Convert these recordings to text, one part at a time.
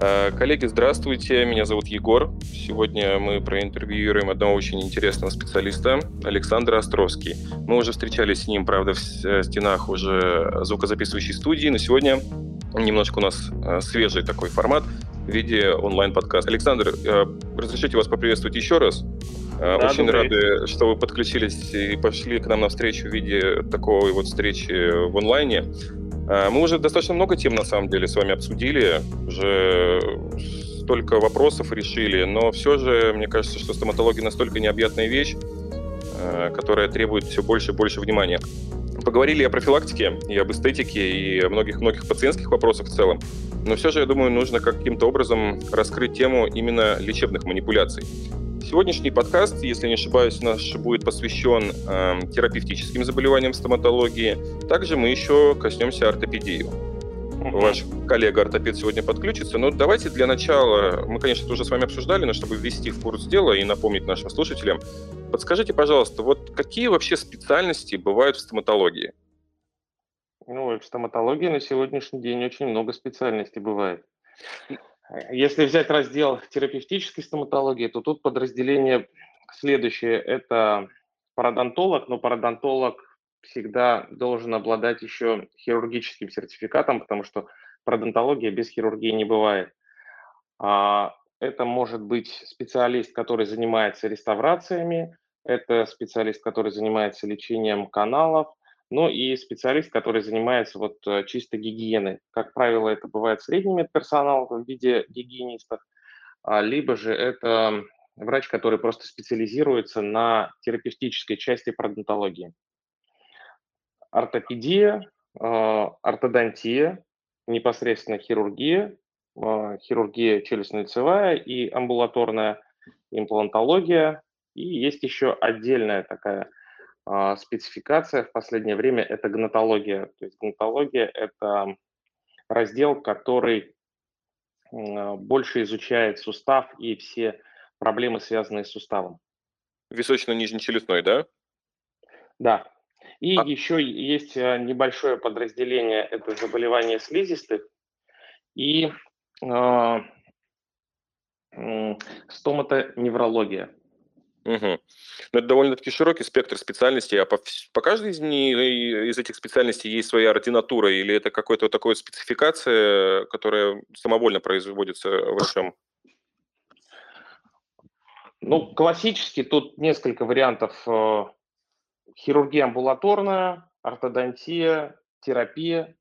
Э, коллеги, здравствуйте, меня зовут Егор. Сегодня мы проинтервьюируем одного очень интересного специалиста, Александра Островский. Мы уже встречались с ним, правда, в э, стенах уже звукозаписывающей студии, но сегодня немножко у нас э, свежий такой формат в виде онлайн-подкаста. Александр, разрешите вас поприветствовать еще раз. Да, Очень рады, что вы подключились и пошли к нам на встречу в виде такой вот встречи в онлайне. А, мы уже достаточно много тем, на самом деле, с вами обсудили, уже столько вопросов решили, но все же, мне кажется, что стоматология настолько необъятная вещь, а, которая требует все больше и больше внимания. Поговорили о профилактике, и об эстетике, и о многих-многих пациентских вопросах в целом. Но все же, я думаю, нужно каким-то образом раскрыть тему именно лечебных манипуляций. Сегодняшний подкаст, если не ошибаюсь, наш будет посвящен э, терапевтическим заболеваниям стоматологии. Также мы еще коснемся ортопедии. Mm-hmm. Ваш коллега-ортопед сегодня подключится. Но давайте для начала, мы, конечно, это уже с вами обсуждали, но чтобы ввести в курс дела и напомнить нашим слушателям, подскажите, пожалуйста, вот какие вообще специальности бывают в стоматологии? Ну, в стоматологии на сегодняшний день очень много специальностей бывает. Если взять раздел терапевтической стоматологии, то тут подразделение следующее. Это пародонтолог, но пародонтолог всегда должен обладать еще хирургическим сертификатом, потому что пародонтология без хирургии не бывает. А, это может быть специалист, который занимается реставрациями, это специалист, который занимается лечением каналов, ну и специалист, который занимается вот э, чисто гигиеной. Как правило, это бывает средний медперсонал в виде гигиенистов, а, либо же это врач, который просто специализируется на терапевтической части пародонтологии. Ортопедия, а, ортодонтия, непосредственно хирургия, а, хирургия челюстно-лицевая и амбулаторная имплантология. И есть еще отдельная такая а, спецификация в последнее время – это гнатология. То есть гнатология – это раздел, который а, больше изучает сустав и все проблемы, связанные с суставом. Височно-нижнечелюстной, да? Да. И а... еще есть а, небольшое подразделение, это заболевание слизистых и э, стоматоневрология. Угу. Ну, это довольно-таки широкий спектр специальностей, а по, по каждой из, них, из этих специальностей есть своя ординатура, или это какая-то такая спецификация, которая самовольно производится врачом? Ну, классически тут несколько вариантов. Э, хирургия амбулаторная, ортодонтия, терапия.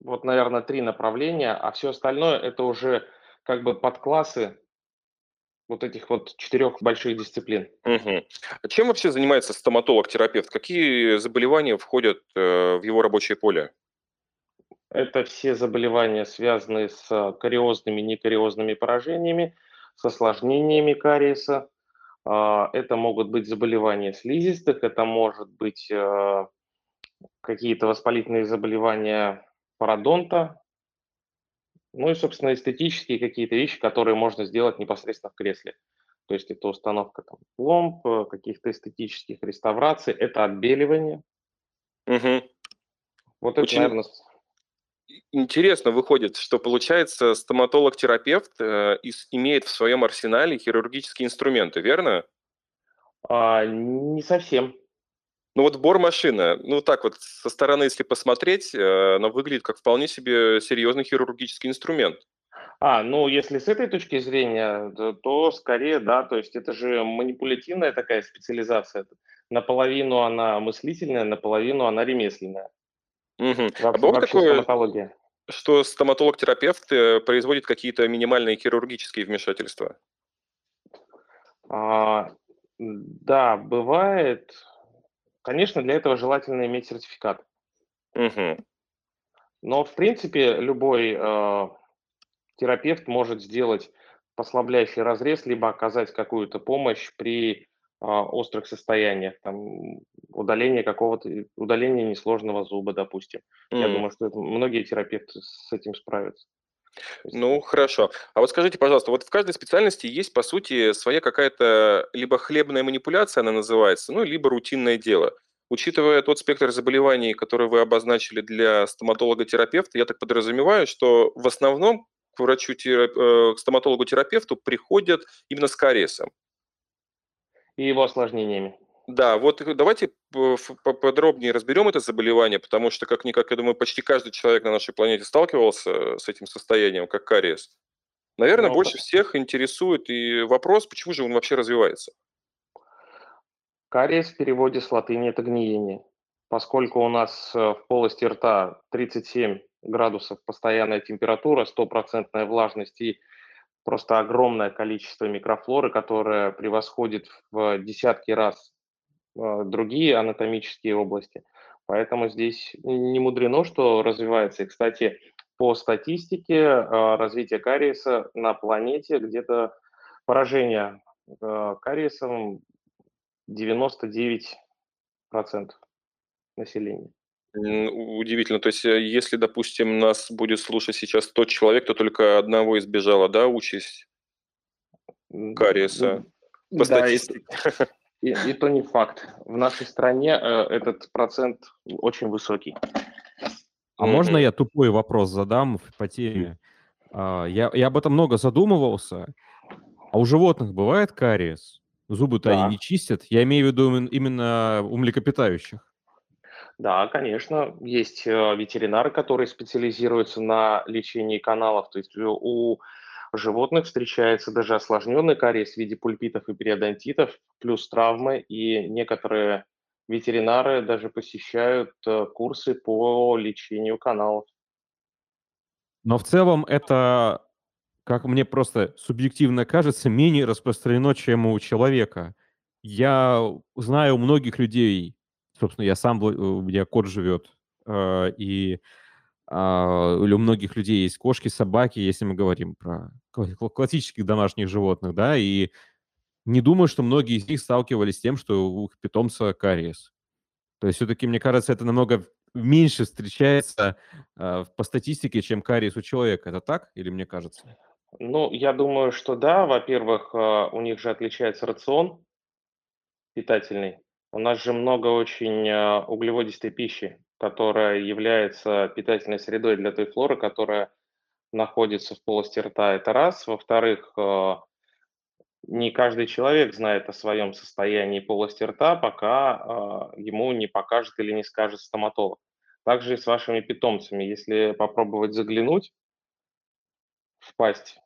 Вот, наверное, три направления, а все остальное это уже как бы подклассы вот этих вот четырех больших дисциплин. Угу. А чем вообще занимается стоматолог-терапевт? Какие заболевания входят э, в его рабочее поле? Это все заболевания, связанные с кариозными, некариозными поражениями, с осложнениями кариеса. Э, это могут быть заболевания слизистых, это может быть э, какие-то воспалительные заболевания пародонта, ну и, собственно, эстетические какие-то вещи, которые можно сделать непосредственно в кресле. То есть это установка там, пломб, э, каких-то эстетических реставраций, это отбеливание. Угу. Вот Очень это, наверное... Интересно выходит, что получается стоматолог-терапевт э, имеет в своем арсенале хирургические инструменты, верно? А, не совсем. Ну вот бормашина, ну так вот со стороны, если посмотреть, э, она выглядит как вполне себе серьезный хирургический инструмент. А, ну если с этой точки зрения, то, то скорее да, то есть это же манипулятивная такая специализация. Наполовину она мыслительная, наполовину она ремесленная. Угу. а бывает такое, стоматология. что стоматолог-терапевт э, производит какие-то минимальные хирургические вмешательства? А, да, бывает. Конечно, для этого желательно иметь сертификат. Угу. Но, в принципе, любой э, терапевт может сделать послабляющий разрез, либо оказать какую-то помощь при э, острых состояниях, там, удаление какого-то, удаление несложного зуба, допустим. Mm. Я думаю, что это, многие терапевты с этим справятся. Ну, хорошо. А вот скажите, пожалуйста, вот в каждой специальности есть, по сути, своя какая-то либо хлебная манипуляция, она называется, ну, либо рутинное дело. Учитывая тот спектр заболеваний, который вы обозначили для стоматолога-терапевта, я так подразумеваю, что в основном к врачу, э, к стоматологу-терапевту приходят именно с кариесом. И его осложнениями. Да, вот давайте поподробнее разберем это заболевание, потому что, как-никак, я думаю, почти каждый человек на нашей планете сталкивался с этим состоянием, как кариес. Наверное, ну, больше всех интересует и вопрос, почему же он вообще развивается. Кариес в переводе с латыни – это гниение. Поскольку у нас э, в полости рта 37 градусов постоянная температура, стопроцентная влажность и просто огромное количество микрофлоры, которое превосходит в десятки раз э, другие анатомические области. Поэтому здесь не мудрено, что развивается. И, кстати, по статистике э, развитие кариеса на планете где-то поражение кариесом 99% населения. Удивительно. То есть, э, если, допустим, нас будет слушать сейчас 100 человек, то только одного избежало, да, участь кариеса? По да, и, и, и то не факт. В нашей стране э, этот процент очень высокий. А mm-hmm. можно я тупой вопрос задам по теме? А, я, я об этом много задумывался. А у животных бывает кариес? Зубы-то да. они не чистят. Я имею в виду именно у млекопитающих. Да, конечно, есть э, ветеринары, которые специализируются на лечении каналов. То есть у животных встречается даже осложненный кариес в виде пульпитов и периодонтитов, плюс травмы, и некоторые ветеринары даже посещают э, курсы по лечению каналов. Но в целом это как мне просто субъективно кажется, менее распространено, чем у человека. Я знаю многих людей, собственно, я сам, у меня кот живет, э, а, у многих людей есть кошки, собаки, если мы говорим про классических домашних животных, да, и не думаю, что многие из них сталкивались с тем, что у их питомца кариес. То есть все-таки, мне кажется, это намного меньше встречается э, по статистике, чем кариес у человека. Это так или мне кажется? Ну, я думаю, что да. Во-первых, а, у них же отличается рацион питательный. У нас же много очень углеводистой пищи, которая является питательной средой для той флоры, которая находится в полости рта. Это раз. Во-вторых, а, не каждый человек знает о своем состоянии полости рта, пока ему не покажет или не скажет стоматолог. Также и с вашими питомцами. Если попробовать заглянуть впасть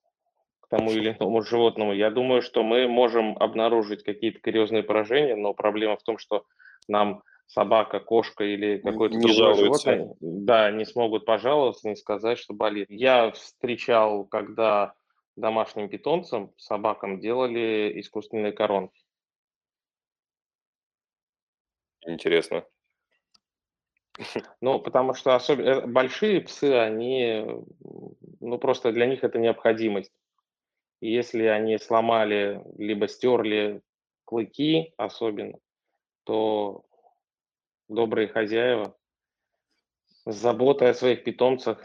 к тому или иному животному, я думаю, что мы можем обнаружить какие-то кариозные поражения, но проблема в том, что нам собака, кошка или какое-то не другое животное, да, не смогут пожаловаться, не сказать, что болит. Я встречал, когда домашним питомцам, собакам делали искусственные коронки. Интересно. Ну, потому что особенно э, большие псы, они, ну, просто для них это необходимость. И если они сломали, либо стерли клыки особенно, то добрые хозяева с заботой о своих питомцах.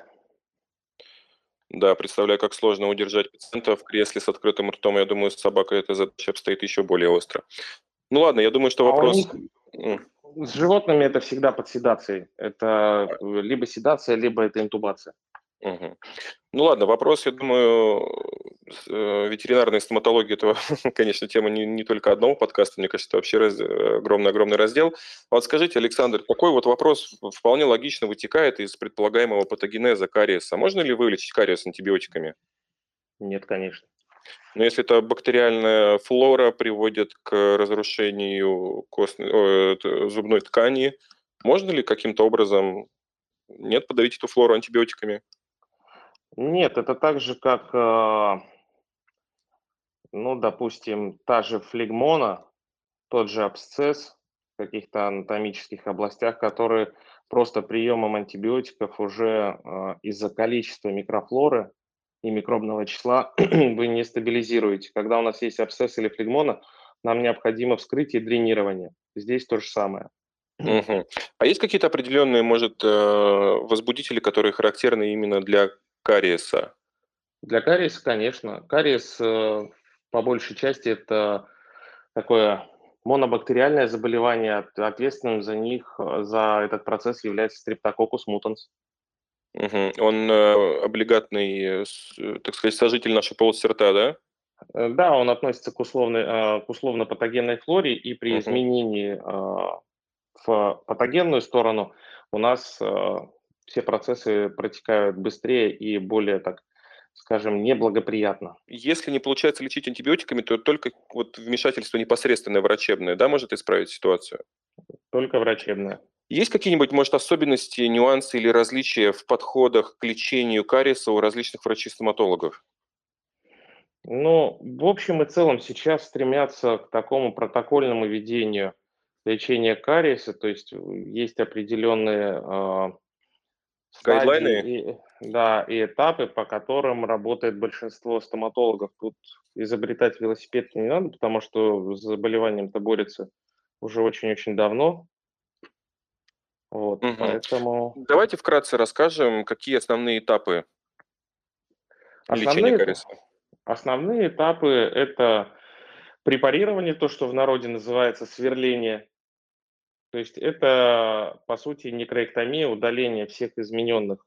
Да, представляю, как сложно удержать пациента в кресле с открытым ртом. Я думаю, с собакой эта задача обстоит еще более остро. Ну ладно, я думаю, что вопрос... А них... С животными это всегда под седацией. Это либо седация, либо это интубация. Угу. Ну ладно, вопрос, я думаю, э, ветеринарная стоматология, это, конечно, тема не, не только одного подкаста, мне кажется, это вообще раз, огромный-огромный раздел. Вот скажите, Александр, такой вот вопрос вполне логично вытекает из предполагаемого патогенеза кариеса. Можно ли вылечить кариес антибиотиками? Нет, конечно. Но если это бактериальная флора приводит к разрушению костной, о, зубной ткани, можно ли каким-то образом нет подавить эту флору антибиотиками? Нет, это так же, как, а, ну, допустим, та же флегмона, тот же абсцесс в каких-то анатомических областях, которые просто приемом антибиотиков уже а, из-за количества микрофлоры и микробного числа вы не стабилизируете. Когда у нас есть абсцесс или флегмона, нам необходимо вскрытие и дренирование. Здесь то же самое. Угу. А есть какие-то определенные, может, э, возбудители, которые характерны именно для кариеса? Для кариеса, конечно. Кариес э, по большей части это такое монобактериальное заболевание, ответственным за них, э, за этот процесс является стрептококус мутанс. Угу. Он э, облигатный, э, так сказать, сожитель нашей полости рта, да? Да, он относится к, условной, к условно-патогенной флоре, и при угу. изменении в патогенную сторону у нас все процессы протекают быстрее и более так скажем, неблагоприятно. Если не получается лечить антибиотиками, то только вот вмешательство непосредственное врачебное, да, может исправить ситуацию? Только врачебное. Есть какие-нибудь, может, особенности, нюансы или различия в подходах к лечению кариеса у различных врачей-стоматологов? Ну, в общем и целом сейчас стремятся к такому протокольному ведению лечения кариеса, то есть есть определенные э, Гайдлайны? И, да, и этапы, по которым работает большинство стоматологов. Тут изобретать велосипед не надо, потому что с заболеванием-то борется уже очень-очень давно. Вот, угу. поэтому... Давайте вкратце расскажем, какие основные этапы основные, лечения кариеса. Основные этапы – это препарирование, то, что в народе называется сверление, то есть это, по сути, некроэктомия, удаление всех измененных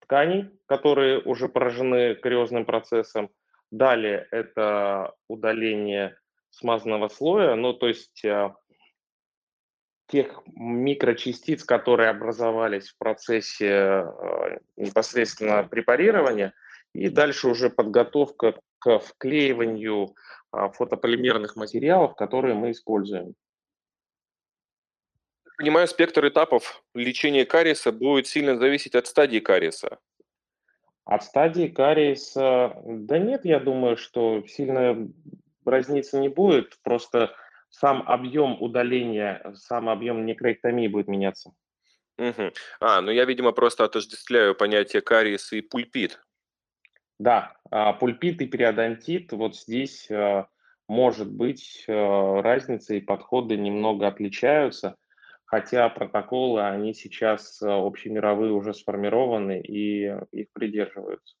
тканей, которые уже поражены кариозным процессом. Далее это удаление смазанного слоя, ну то есть а, тех микрочастиц, которые образовались в процессе а, непосредственно препарирования, и дальше уже подготовка к вклеиванию а, фотополимерных материалов, которые мы используем понимаю, спектр этапов лечения кариеса будет сильно зависеть от стадии кариеса. От стадии кариеса, да нет, я думаю, что сильно разницы не будет, просто сам объем удаления, сам объем некроэктомии будет меняться. Угу. А, ну я, видимо, просто отождествляю понятие кариес и пульпит. Да, а, пульпит и периодонтит, вот здесь а, может быть а, разница и подходы немного отличаются хотя протоколы, они сейчас э, общемировые уже сформированы и их придерживаются.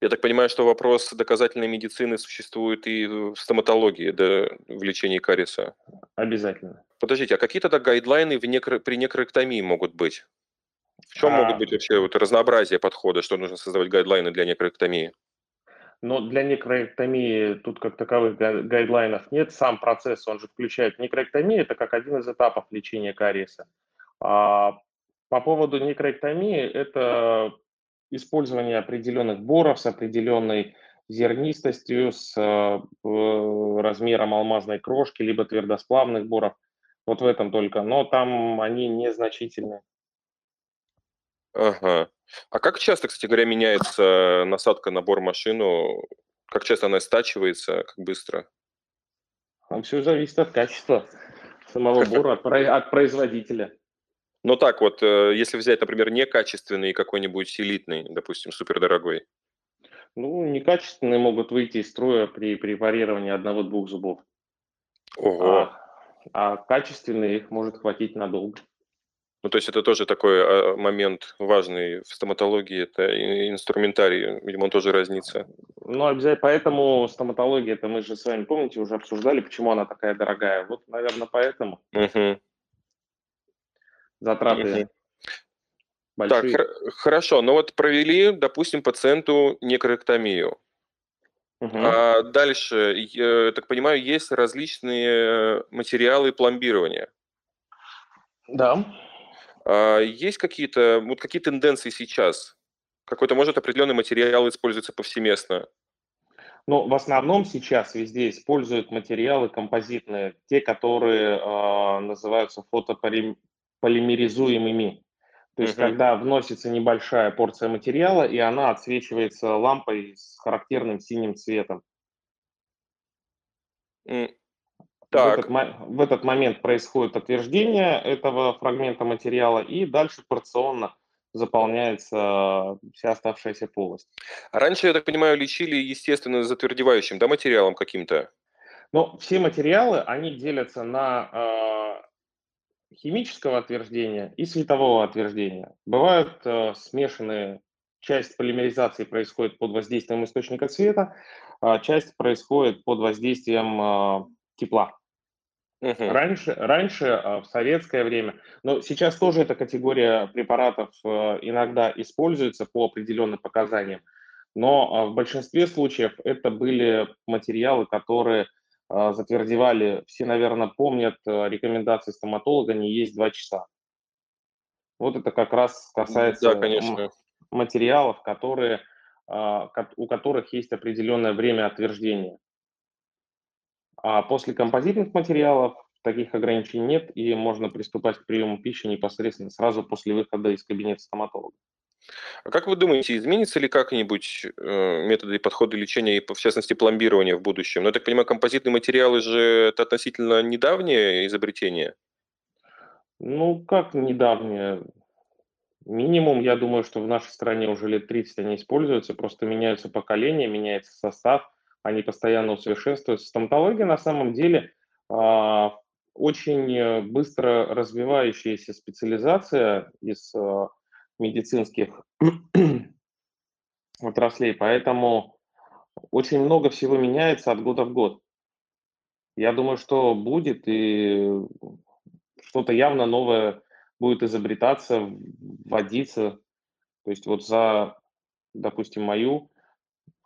Я так понимаю, что вопрос доказательной медицины существует и в стоматологии, да, в лечении кариеса? Обязательно. Подождите, а какие тогда гайдлайны в некро... при некроэктомии могут быть? В чем а... могут быть вообще вот разнообразие подхода, что нужно создавать гайдлайны для некроэктомии? Но для некроэктомии тут как таковых гайдлайнов нет. Сам процесс, он же включает некроэктомию, это как один из этапов лечения кариеса. А по поводу некроэктомии, это использование определенных боров с определенной зернистостью, с э, размером алмазной крошки, либо твердосплавных боров. Вот в этом только. Но там они незначительные. Ага. А как часто, кстати говоря, меняется насадка на бор-машину? Как часто она стачивается, как быстро? Там все зависит от качества самого бора, от, от производителя. Ну так вот, э, если взять, например, некачественный какой-нибудь элитный, допустим, супердорогой. Ну, некачественные могут выйти из строя при препарировании одного-двух зубов. Ого. А, а качественные их может хватить надолго. Ну, то есть это тоже такой а, момент важный в стоматологии, это инструментарий, видимо, он тоже разнится. Ну, обязательно, поэтому стоматология, это мы же с вами, помните, уже обсуждали, почему она такая дорогая. Вот, наверное, поэтому. Угу. Затраты угу. большие. Так, хорошо, но вот провели, допустим, пациенту некорректомию. Угу. А дальше, я так понимаю, есть различные материалы пломбирования. Да. А есть какие-то, вот какие тенденции сейчас? Какой-то, может, определенный материал используется повсеместно? Ну, в основном сейчас везде используют материалы композитные, те, которые э, называются фотополимеризуемыми. То есть, uh-huh. когда вносится небольшая порция материала, и она отсвечивается лампой с характерным синим цветом. Так. В, этот, в этот момент происходит отверждение этого фрагмента материала, и дальше порционно заполняется вся оставшаяся полость. А раньше, я так понимаю, лечили, естественно, затвердевающим да, материалом каким-то? Ну, все материалы, они делятся на э, химического отверждения и светового отверждения. Бывают э, смешанные, часть полимеризации происходит под воздействием источника света, а часть происходит под воздействием э, тепла. Угу. Раньше, раньше, а, в советское время, но сейчас тоже эта категория препаратов э, иногда используется по определенным показаниям, но а, в большинстве случаев это были материалы, которые а, затвердевали, все, наверное, помнят э, рекомендации стоматолога не есть два часа. Вот это как раз касается да, конечно. материалов, которые, у которых есть определенное время отверждения. А после композитных материалов таких ограничений нет, и можно приступать к приему пищи непосредственно сразу после выхода из кабинета стоматолога. А как вы думаете, изменится ли как-нибудь э, методы и подходы лечения, и, в частности, пломбирования в будущем? Ну, я так понимаю, композитные материалы же это относительно недавнее изобретение? Ну, как недавнее? Минимум, я думаю, что в нашей стране уже лет 30 они используются, просто меняются поколения, меняется состав, они постоянно усовершенствуются. Стоматология на самом деле а, очень э, быстро развивающаяся специализация из а, медицинских отраслей, поэтому очень много всего меняется от года в год. Я думаю, что будет и что-то явно новое будет изобретаться, вводиться. То есть вот за, допустим, мою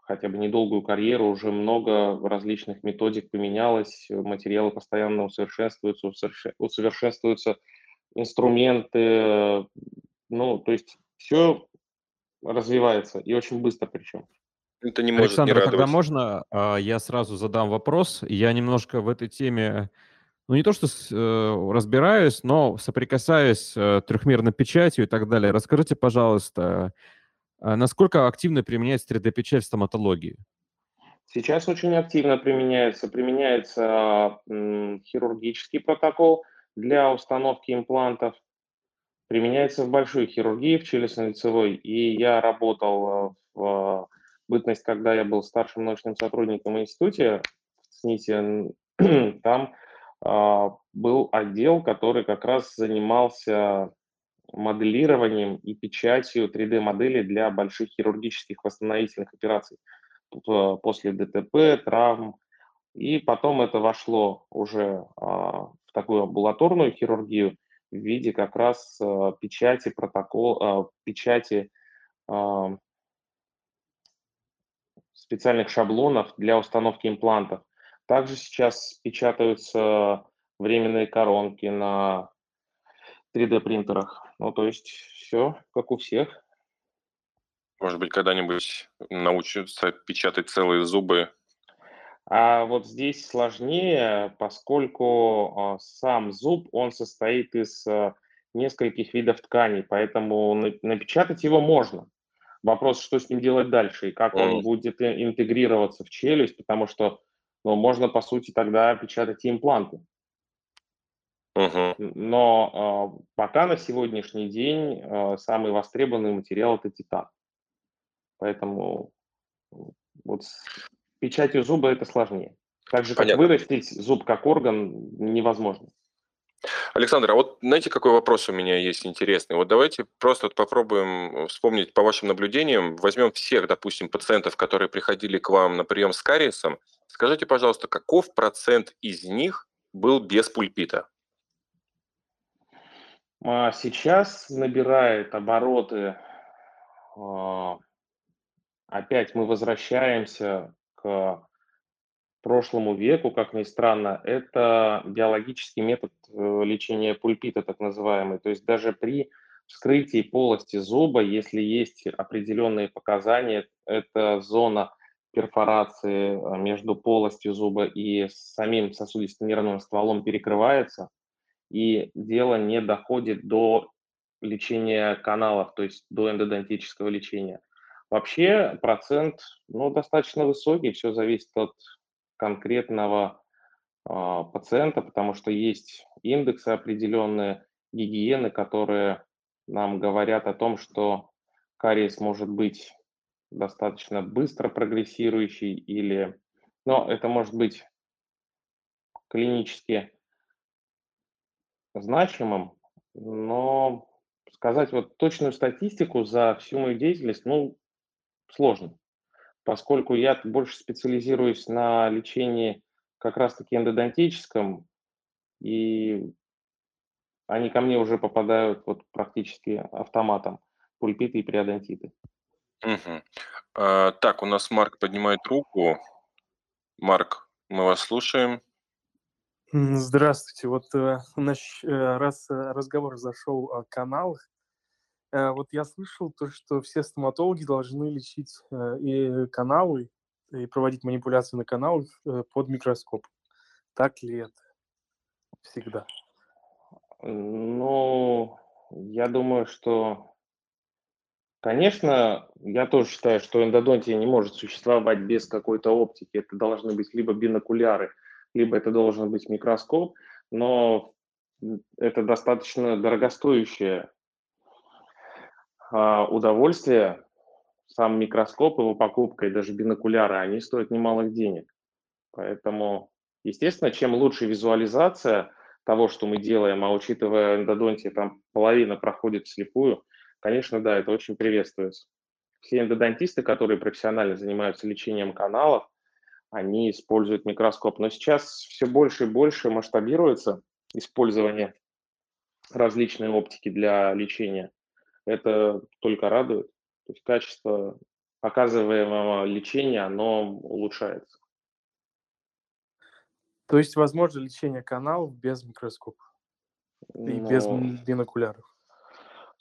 хотя бы недолгую карьеру, уже много различных методик поменялось, материалы постоянно усовершенствуются, усовершенствуются инструменты, ну, то есть все развивается и очень быстро причем. Это не может Александр, не когда можно, а, я сразу задам вопрос. Я немножко в этой теме, ну не то что э, разбираюсь, но соприкасаюсь с э, трехмерной печатью и так далее. Расскажите, пожалуйста, а насколько активно применяется 3D-печать в стоматологии? Сейчас очень активно применяется. Применяется хирургический протокол для установки имплантов. Применяется в большой хирургии, в челюстно-лицевой. И я работал в бытность, когда я был старшим научным сотрудником в институте в СНИСе. Там а, был отдел, который как раз занимался моделированием и печатью 3D-моделей для больших хирургических восстановительных операций после ДТП, травм. И потом это вошло уже а, в такую амбулаторную хирургию в виде как раз а, печати протокол, а, печати специальных шаблонов для установки имплантов. Также сейчас печатаются временные коронки на 3D-принтерах. Ну, то есть все как у всех. Может быть, когда-нибудь научатся печатать целые зубы? А вот здесь сложнее, поскольку а, сам зуб, он состоит из а, нескольких видов тканей, поэтому напечатать его можно. Вопрос, что с ним делать дальше и как mm. он будет интегрироваться в челюсть, потому что ну, можно, по сути, тогда печатать и импланты. Угу. Но э, пока на сегодняшний день э, самый востребованный материал это титан. Поэтому вот с печатью зуба это сложнее. Так же, как Понятно. вырастить зуб как орган, невозможно. Александр, а вот знаете, какой вопрос у меня есть интересный? Вот давайте просто вот попробуем вспомнить по вашим наблюдениям, возьмем всех, допустим, пациентов, которые приходили к вам на прием с кариесом. Скажите, пожалуйста, каков процент из них был без пульпита? А сейчас набирает обороты. А, опять мы возвращаемся к прошлому веку, как ни странно. Это биологический метод э, лечения пульпита, так называемый. То есть даже при вскрытии полости зуба, если есть определенные показания, это зона перфорации э, между полостью зуба и самим сосудистым нервным стволом перекрывается, и дело не доходит до лечения каналов, то есть до эндодонтического лечения. Вообще процент ну, достаточно высокий, все зависит от конкретного э, пациента, потому что есть индексы определенные гигиены, которые нам говорят о том, что кариес может быть достаточно быстро прогрессирующий или, но это может быть клинически значимым, но сказать вот точную статистику за всю мою деятельность, ну, сложно, поскольку я больше специализируюсь на лечении как раз-таки эндодонтическом, и они ко мне уже попадают вот практически автоматом, пульпиты и периодонтиты. Угу. А, так, у нас Марк поднимает руку. Марк, мы вас слушаем. Здравствуйте. Вот э, э, раз э, разговор зашел о каналах, вот я слышал то, что все стоматологи должны лечить и каналы, и проводить манипуляции на каналах э, под микроскоп. Так ли это всегда? Ну, я думаю, что, конечно, я тоже считаю, что эндодонтия не может существовать без какой-то оптики. Это должны быть либо бинокуляры, либо это должен быть микроскоп, но это достаточно дорогостоящее а, удовольствие. Сам микроскоп, его покупка и даже бинокуляры, они стоят немалых денег. Поэтому, естественно, чем лучше визуализация того, что мы делаем, а учитывая эндодонтия, там половина проходит вслепую, конечно, да, это очень приветствуется. Все эндодонтисты, которые профессионально занимаются лечением каналов, они используют микроскоп. Но сейчас все больше и больше масштабируется использование различной оптики для лечения. Это только радует. То есть качество оказываемого лечения, оно улучшается. То есть возможно лечение каналов без микроскопа и Но без бинокуляров?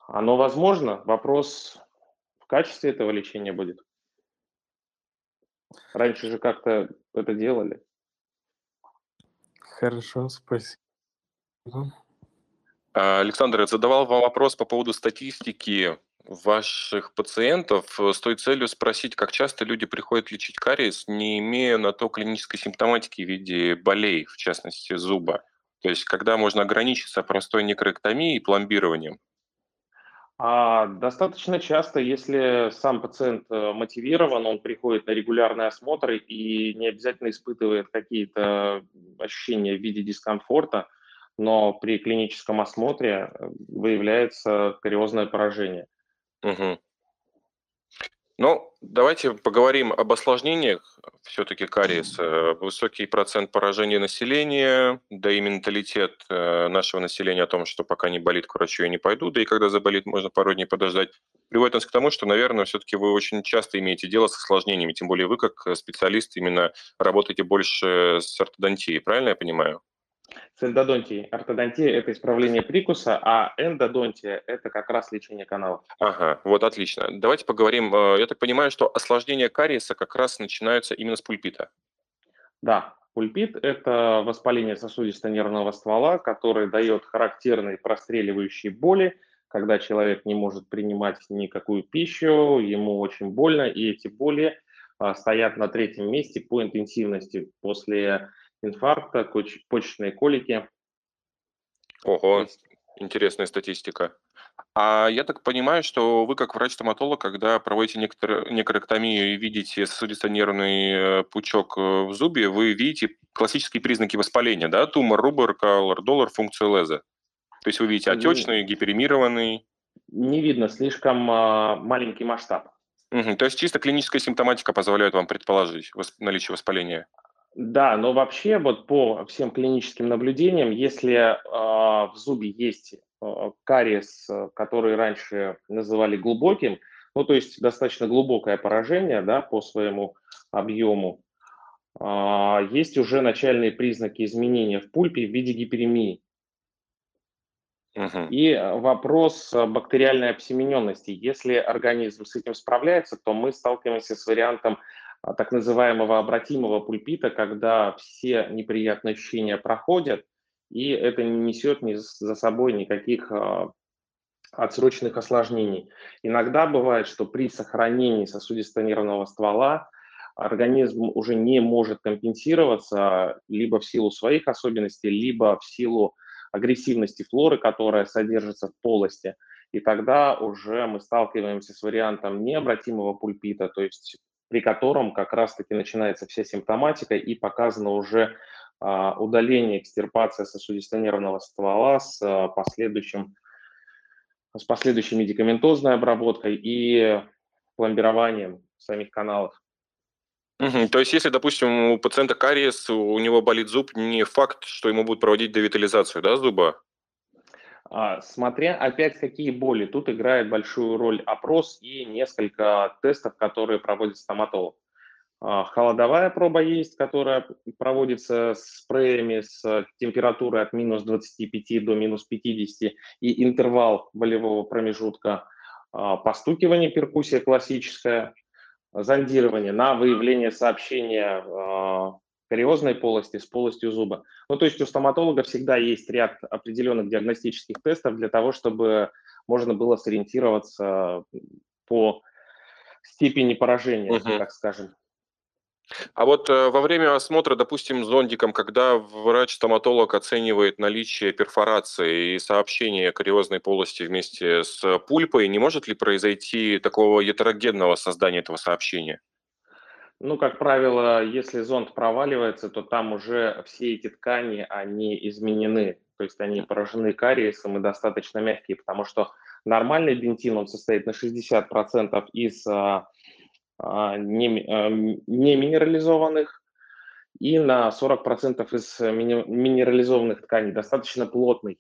оно возможно. Вопрос в качестве этого лечения будет. Раньше же как-то это делали. Хорошо, спасибо. А, Александр, я задавал вам вопрос по поводу статистики ваших пациентов с той целью спросить, как часто люди приходят лечить кариес, не имея на то клинической симптоматики в виде болей, в частности зуба. То есть когда можно ограничиться простой некроэктомией и пломбированием. А достаточно часто, если сам пациент э, мотивирован, он приходит на регулярный осмотр и не обязательно испытывает какие-то ощущения в виде дискомфорта, но при клиническом осмотре э, выявляется кариозное поражение. Угу. Ну, давайте поговорим об осложнениях все-таки кариеса. Высокий процент поражения населения, да и менталитет э, нашего населения о том, что пока не болит, к врачу я не пойду, да и когда заболит, можно пару дней подождать, приводит нас к тому, что, наверное, все-таки вы очень часто имеете дело с осложнениями, тем более вы, как специалист, именно работаете больше с ортодонтией, правильно я понимаю? С эндодонтией. Ортодонтия– это исправление прикуса, а эндодонтия– это как раз лечение каналов. Ага, вот отлично. Давайте поговорим. э, Я так понимаю, что осложнения кариеса как раз начинаются именно с пульпита. Да, пульпит– это воспаление сосудисто-нервного ствола, который дает характерные простреливающие боли, когда человек не может принимать никакую пищу, ему очень больно, и эти боли а, стоят на третьем месте по интенсивности после инфаркта, коч- почечной колики. Ого, есть интересная статистика. А я так понимаю, что вы как врач-стоматолог, когда проводите некорректомию и видите сосудисто-нервный э, пучок э, в зубе, вы видите классические признаки воспаления, да? Тумор, руборка, лордолар, функцию леза. То есть вы видите отечный, гиперемированный. не видно слишком а, маленький масштаб. Мгм. То есть чисто клиническая симптоматика позволяет вам предположить восп- наличие воспаления. Да, но вообще вот по всем клиническим наблюдениям, если а, в зубе есть а, кариес, а, который раньше называли глубоким, ну то есть достаточно глубокое поражение, да, по своему объему, а, есть уже начальные признаки изменения в пульпе в виде гиперемии. Мгм. И э, вопрос э, бактериальной обсемененности. Если организм с этим справляется, то мы сталкиваемся с вариантом так называемого обратимого пульпита, когда все неприятные ощущения проходят, и это не несет за собой никаких а, отсроченных осложнений. Иногда бывает, что при сохранении сосудисто-нервного ствола организм уже не может компенсироваться либо в силу своих особенностей, либо в силу агрессивности флоры, которая содержится в полости. И тогда уже мы сталкиваемся с вариантом необратимого пульпита, то есть при котором как раз-таки начинается вся симптоматика и показано уже а, удаление, экстирпация сосудисто-нервного ствола с а, последующим с последующей медикаментозной обработкой и пломбированием самих каналов. Мгм. То есть, если, допустим, у пациента кариес, у него болит зуб, не факт, что ему будут проводить девитализацию, да, зуба? А, Смотря опять какие боли, тут играет большую роль опрос и несколько тестов, которые проводит стоматолог. А, Холодовая проба есть, которая проводится с спреями с температурой от минус 25 до минус 50 и интервал болевого промежутка. А, Постукивание, перкуссия классическая, зондирование на выявление сообщения кариозной полости с полостью зуба. Ну, то есть у стоматолога всегда есть ряд определенных диагностических тестов для того, чтобы можно было сориентироваться по степени поражения, Мгм. так скажем. А вот э, во время осмотра, допустим, зондиком, когда врач-стоматолог оценивает наличие перфорации и сообщения кариозной полости вместе с пульпой, не может ли произойти такого гетерогенного создания этого сообщения? Ну, как правило, если зонд проваливается, то там уже все эти ткани, они изменены, то есть они поражены кариесом и достаточно мягкие, потому что нормальный дентин, он состоит на 60% из а, а, не, а, не минерализованных и на 40% из э, мини- минерализованных тканей, достаточно плотный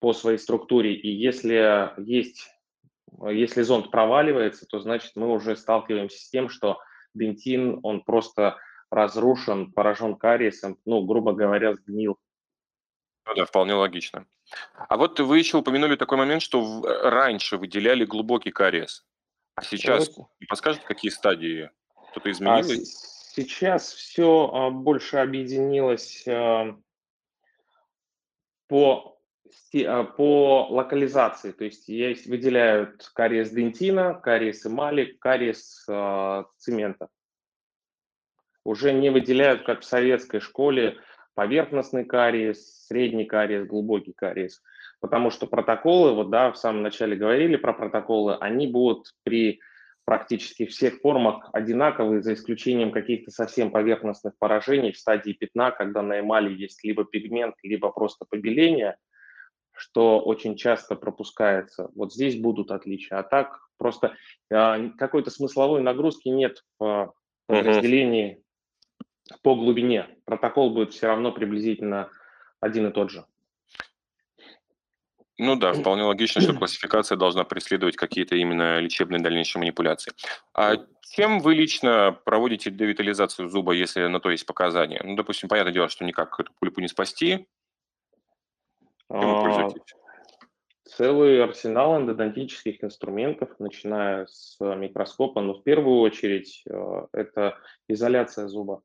по своей структуре. И если есть, если зонд проваливается, то значит мы уже сталкиваемся с тем, что дентин, он просто разрушен, поражен кариесом, ну, грубо говоря, сгнил. Ну да, вполне логично. А вот вы еще упомянули такой момент, что э, раньше выделяли глубокий кариес. А сейчас Вот. не подскажете, какие стадии? Что-то А изменилось? с- сейчас все больше объединилось а, по, а, по локализации. То есть есть, выделяют кариес дентина, кариес эмали, кариес а, цемента. Уже не выделяют, как в советской школе, поверхностный кариес, средний кариес, глубокий кариес. Потому что протоколы, вот да, в самом начале говорили про протоколы, они будут при практически всех формах одинаковые, за исключением каких-то совсем поверхностных поражений в стадии пятна, когда на эмали есть либо пигмент, либо просто побеление, что очень часто пропускается. Вот здесь будут отличия. А так просто а, какой-то смысловой нагрузки нет в Мгм. подразделении по глубине. Протокол будет все равно приблизительно один и тот же. Ну да, вполне логично, что классификация должна преследовать какие-то именно лечебные дальнейшие манипуляции. А чем вы лично проводите девитализацию зуба, если на то есть показания? Ну, допустим, понятное дело, что никак эту пульпу не спасти. А? Целый арсенал эндодонтических инструментов, начиная с микроскопа, но в первую очередь э, это изоляция зуба.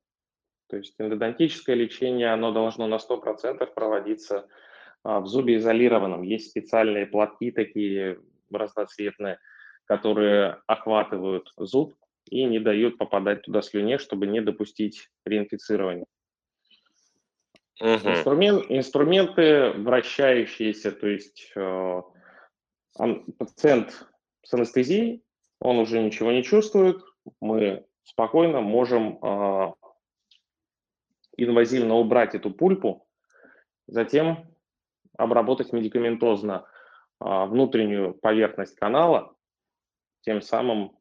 То есть эндодонтическое лечение, оно должно на 100% проводиться а, в зубе изолированном. Есть специальные платки такие разноцветные, которые охватывают зуб и не дают попадать туда слюне, чтобы не допустить реинфицирования. Мгм. Инструмент, инструменты вращающиеся, то есть э, пациент с анестезией, он уже ничего не чувствует, мы спокойно можем э, инвазивно убрать эту пульпу, затем обработать медикаментозно а, внутреннюю поверхность канала, тем самым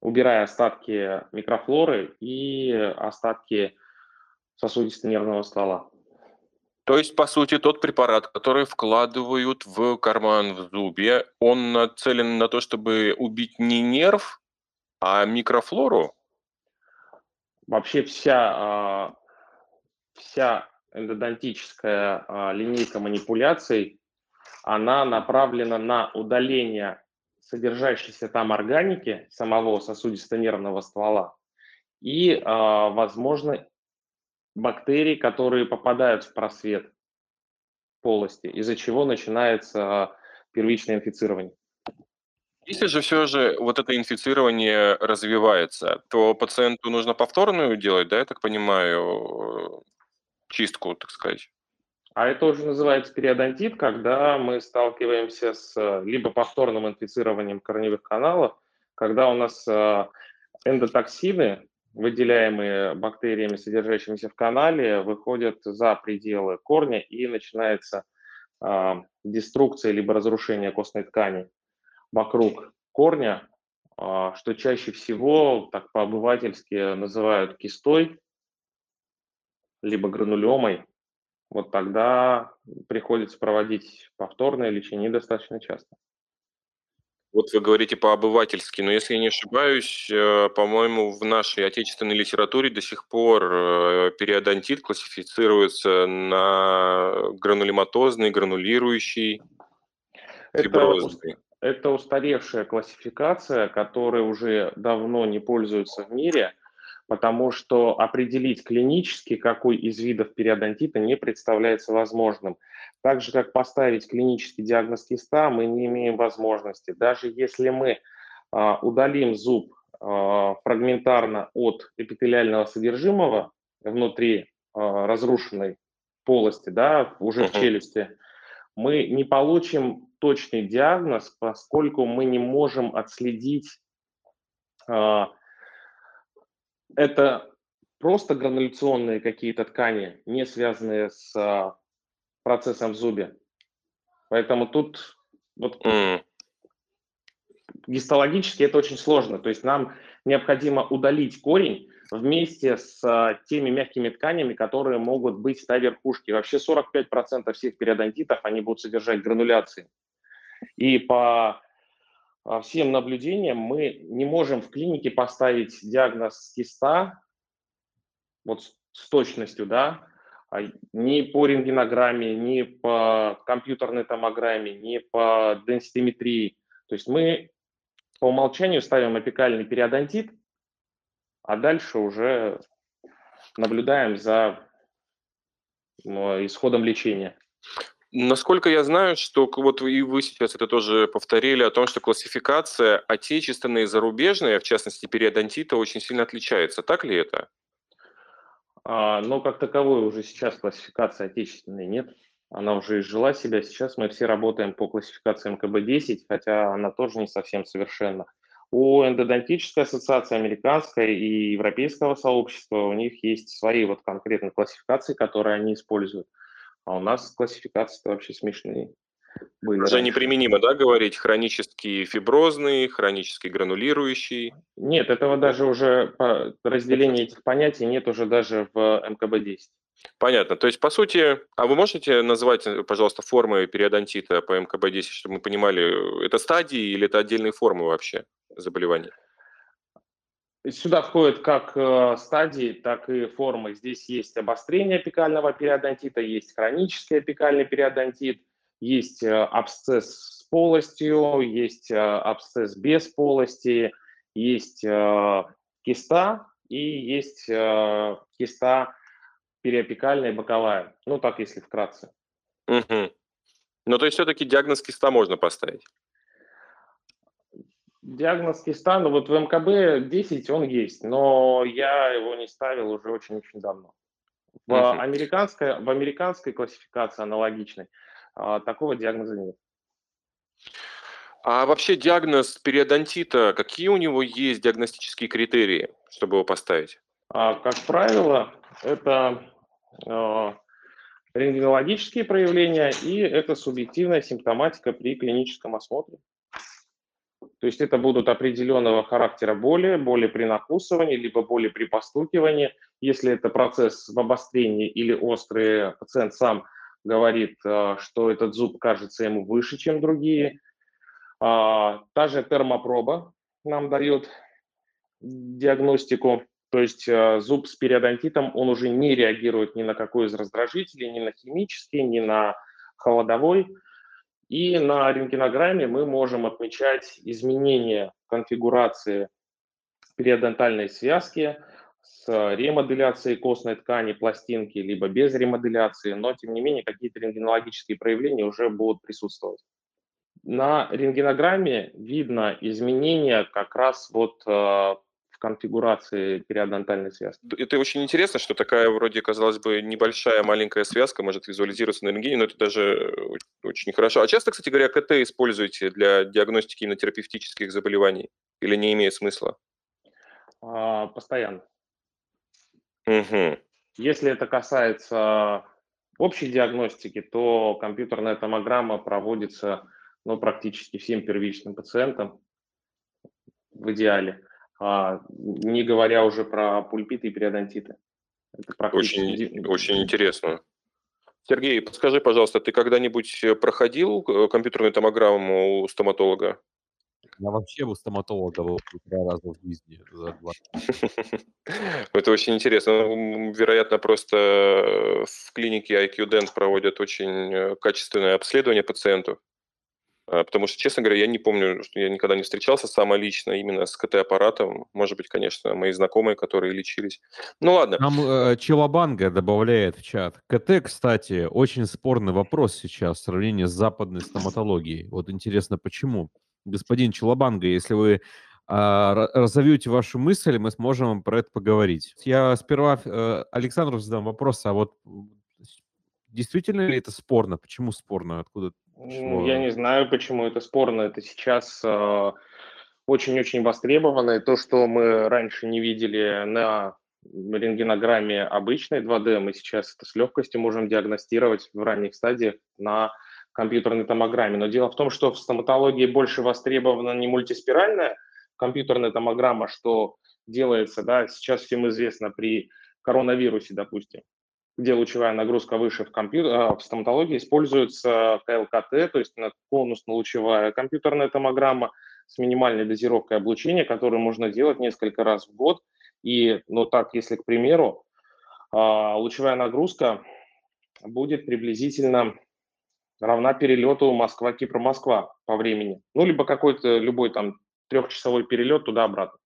убирая остатки микрофлоры и остатки сосудисто-нервного ствола. То есть, по сути, тот препарат, который вкладывают в карман в зубе, он нацелен на то, чтобы убить не нерв, а микрофлору? Вообще вся, а, вся эндодонтическая а, линейка манипуляций, она направлена на удаление содержащейся там органики самого сосудисто-нервного ствола и, а, возможно, бактерий, которые попадают в просвет полости, из-за чего начинается первичное инфицирование. Если же все же вот это инфицирование развивается, то пациенту нужно повторную делать, да, я так понимаю, чистку, так сказать? А это уже называется периодонтит, когда мы сталкиваемся с либо повторным инфицированием корневых каналов, когда у нас э, эндотоксины, выделяемые бактериями, содержащимися в канале, выходят за пределы корня и начинается э, деструкция либо разрушение костной ткани вокруг корня, а, что чаще всего, так по-обывательски называют кистой, либо гранулемой, вот тогда приходится проводить повторное лечение достаточно часто. Вот вы говорите по-обывательски, но если я не ошибаюсь, э, по-моему, в нашей отечественной литературе до сих пор э, периодонтит классифицируется на гранулематозный, гранулирующий, фиброзный. Это, это устаревшая классификация, которая уже давно не пользуется в мире, потому что определить клинически, какой из видов периодонтита не представляется возможным. Так же, как поставить клинический диагноз киста, мы не имеем возможности. Даже если мы а, удалим зуб а, фрагментарно от эпителиального содержимого внутри а, разрушенной полости, да, уже в челюсти, мы не получим точный диагноз, поскольку мы не можем отследить, это просто грануляционные какие-то ткани, не связанные с процессом в зубе. Поэтому тут вот mm. гистологически это очень сложно. То есть нам необходимо удалить корень вместе с а, теми мягкими тканями, которые могут быть на верхушке. Вообще 45% всех периодонтитов, они будут содержать грануляции. И по а, всем наблюдениям мы не можем в клинике поставить диагноз киста вот с точностью, да, а ни по рентгенограмме, ни по компьютерной томограмме, ни по денситиметрии. То есть мы по умолчанию ставим апикальный периодонтит, а дальше уже наблюдаем за исходом лечения. Насколько я знаю, что вот и вы сейчас это тоже повторили о том, что классификация отечественная и зарубежная, в частности периодонтита, очень сильно отличается. Так ли это? А, но как таковой уже сейчас классификации отечественной нет. Она уже изжила себя. Сейчас мы все работаем по классификации МКБ-10, хотя она тоже не совсем совершенна. У эндодонтической ассоциации американской и европейского сообщества у них есть свои вот конкретные классификации, которые они используют. А у нас классификации вообще смешные были. Уже раньше. неприменимо, да, говорить хронический фиброзный, хронический гранулирующий? Нет, этого даже уже разделения этих понятий нет уже даже в МКБ-10. Понятно. То есть, по сути, а вы можете назвать, пожалуйста, формы периодонтита по МКБ-10, чтобы мы понимали, это стадии или это отдельные формы вообще заболевания? Сюда входят как э, стадии, так и формы. Здесь есть обострение апикального периодонтита, есть хронический апикальный периодонтит, есть э, абсцесс с полостью, есть э, абсцесс без полости, есть киста и есть киста периапикальная и боковая. Ну, так, если вкратце. Угу. Ну, то есть все-таки диагноз киста можно поставить? Диагноз киста, ну вот в МКБ-10 он есть, но я его не ставил уже очень-очень давно. В, угу. американской, в американской классификации аналогичной а, такого диагноза нет. А вообще диагноз периодонтита, какие у него есть диагностические критерии, чтобы его поставить? А, как правило, это э, рентгенологические проявления и это субъективная симптоматика при клиническом осмотре. То есть это будут определенного характера боли, боли при накусывании, либо боли при постукивании. Если это процесс в обострении или острый, пациент сам говорит, а, что этот зуб кажется ему выше, чем другие. А, та же термопроба нам дает диагностику, то есть а, зуб с периодонтитом, он уже не реагирует ни на какой из раздражителей, ни на химический, ни на холодовой. И на рентгенограмме мы можем отмечать изменения конфигурации периодонтальной связки, с ремоделяцией костной ткани, пластинки, либо без ремоделяции, но тем не менее какие-то рентгенологические проявления уже будут присутствовать. На рентгенограмме видно изменения как раз вот э, конфигурации периодонтальной связки. Это очень интересно, что такая вроде, казалось бы, небольшая маленькая связка может визуализироваться на рентгене, но это даже очень хорошо. А часто, кстати говоря, КТ используете для диагностики инотерапевтических заболеваний или не имеет смысла? А, постоянно. Угу. Если это касается общей диагностики, то компьютерная томограмма проводится ну, практически всем первичным пациентам. в идеале, не говоря уже про пульпиты и периодонтиты. Это очень, очень интересно. Сергей, подскажи, пожалуйста, ты когда-нибудь проходил э, компьютерную томограмму у стоматолога? Я вообще у стоматолога был три раза в жизни за два. Это очень интересно. Ну, вероятно, просто э, в клинике IQ Dent проводят очень э, качественное обследование пациентов. А, потому что, честно говоря, я не помню, что я никогда не встречался сама лично именно с КТ-аппаратом. Может быть, конечно, мои знакомые, которые лечились. Ну ладно. Нам э, Челобанга добавляет в чат. КТ, кстати, очень спорный вопрос сейчас в сравнении с западной стоматологией. Вот интересно, почему? господин Челобанга, если вы а, разовьете вашу мысль, мы сможем про это поговорить. Я сперва э, Александру задам вопрос, а вот действительно ли это спорно? Почему спорно? Откуда? Чего? Я не знаю, почему это спорно. Это сейчас э, очень-очень востребовано. И то, что мы раньше не видели на рентгенограмме обычной 2D, мы сейчас это с легкостью можем диагностировать в ранних стадиях на компьютерной томограмме. Но дело в том, что в стоматологии больше востребована не мультиспиральная компьютерная томограмма, что делается, да, сейчас всем известно при коронавирусе, допустим, где лучевая нагрузка выше в, компью... А, в стоматологии, используется КЛКТ, то есть конусно-лучевая компьютерная томограмма с минимальной дозировкой облучения, которую можно делать несколько раз в год. И, ну так, если, к примеру, а, лучевая нагрузка будет приблизительно равна перелету Москва-Кипр-Москва по времени. Ну, либо какой-то любой там трехчасовой перелет туда-обратно.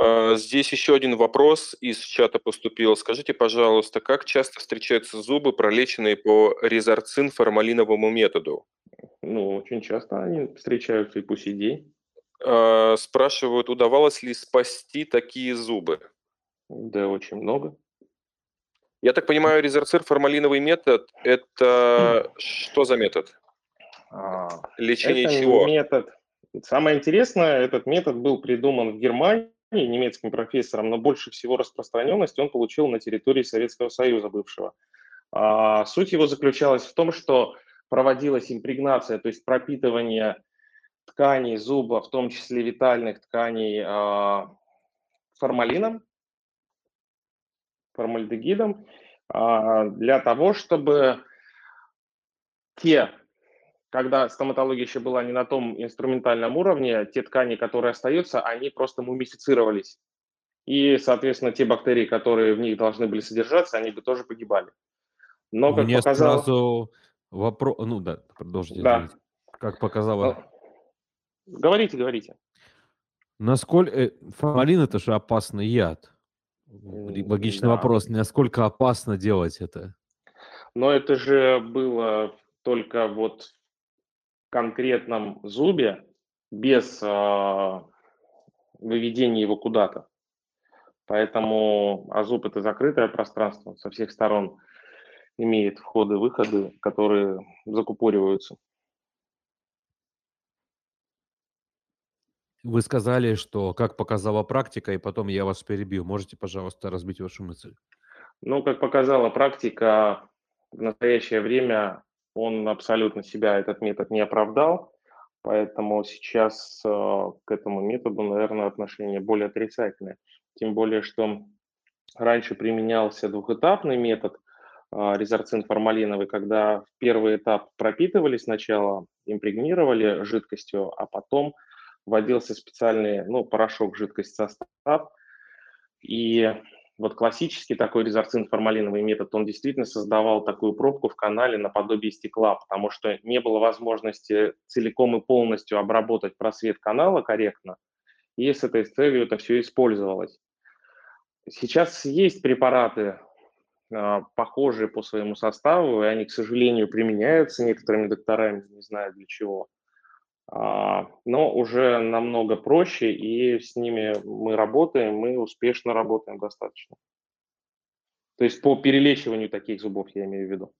А, здесь еще один вопрос из чата поступил. Скажите, пожалуйста, как часто встречаются зубы, пролеченные по резорцин формалиновому методу? Ну, очень часто они встречаются и по сей день. А, спрашивают, удавалось ли спасти такие зубы? Да, очень много. Я так понимаю, резерцир формалиновый метод – это что за метод? А, Лечение это чего? Метод. Самое интересное, этот метод был придуман в Германии немецким профессором, но больше всего распространенность он получил на территории Советского Союза бывшего. А, суть его заключалась в том, что проводилась импрегнация, то есть пропитывание тканей зуба, в том числе витальных тканей, а, формалином, формальдегидом а, для того, чтобы те, когда стоматология еще была не на том инструментальном уровне, те ткани, которые остаются, они просто мумифицировались. И, соответственно, те бактерии, которые в них должны были содержаться, они бы тоже погибали. Но, как Мне показал... сразу вопрос... Ну да, продолжите. Да. Как показало... Ну, говорите, говорите. Насколько... Э, формалин – это же опасный яд. Логичный да. вопрос, насколько опасно делать это? Но это же было только вот конкретном зубе, без э, выведения его куда-то. Поэтому, а зуб это закрытое пространство, со всех сторон имеет входы-выходы, которые закупориваются. Вы сказали, что как показала практика, и потом я вас перебью. Можете, пожалуйста, разбить вашу мысль? Ну, как показала практика, в настоящее время он абсолютно себя, этот метод, не оправдал, поэтому сейчас э, к этому методу, наверное, отношение более отрицательное. Тем более, что раньше применялся двухэтапный метод, э, резорцин формалиновый, когда в первый этап пропитывали сначала, импрегнировали жидкостью, а потом вводился специальный, ну, порошок, жидкость, состав. И вот классический такой резорцин формалиновый метод, он действительно создавал такую пробку в канале наподобие стекла, потому что не было возможности целиком и полностью обработать просвет канала корректно, и с этой целью это все использовалось. Сейчас есть препараты, а, похожие по своему составу, и они, к сожалению, применяются некоторыми докторами, не знаю для чего. А, но уже намного проще, и с ними мы работаем, мы успешно работаем достаточно. То есть по перелечиванию таких зубов я имею в виду.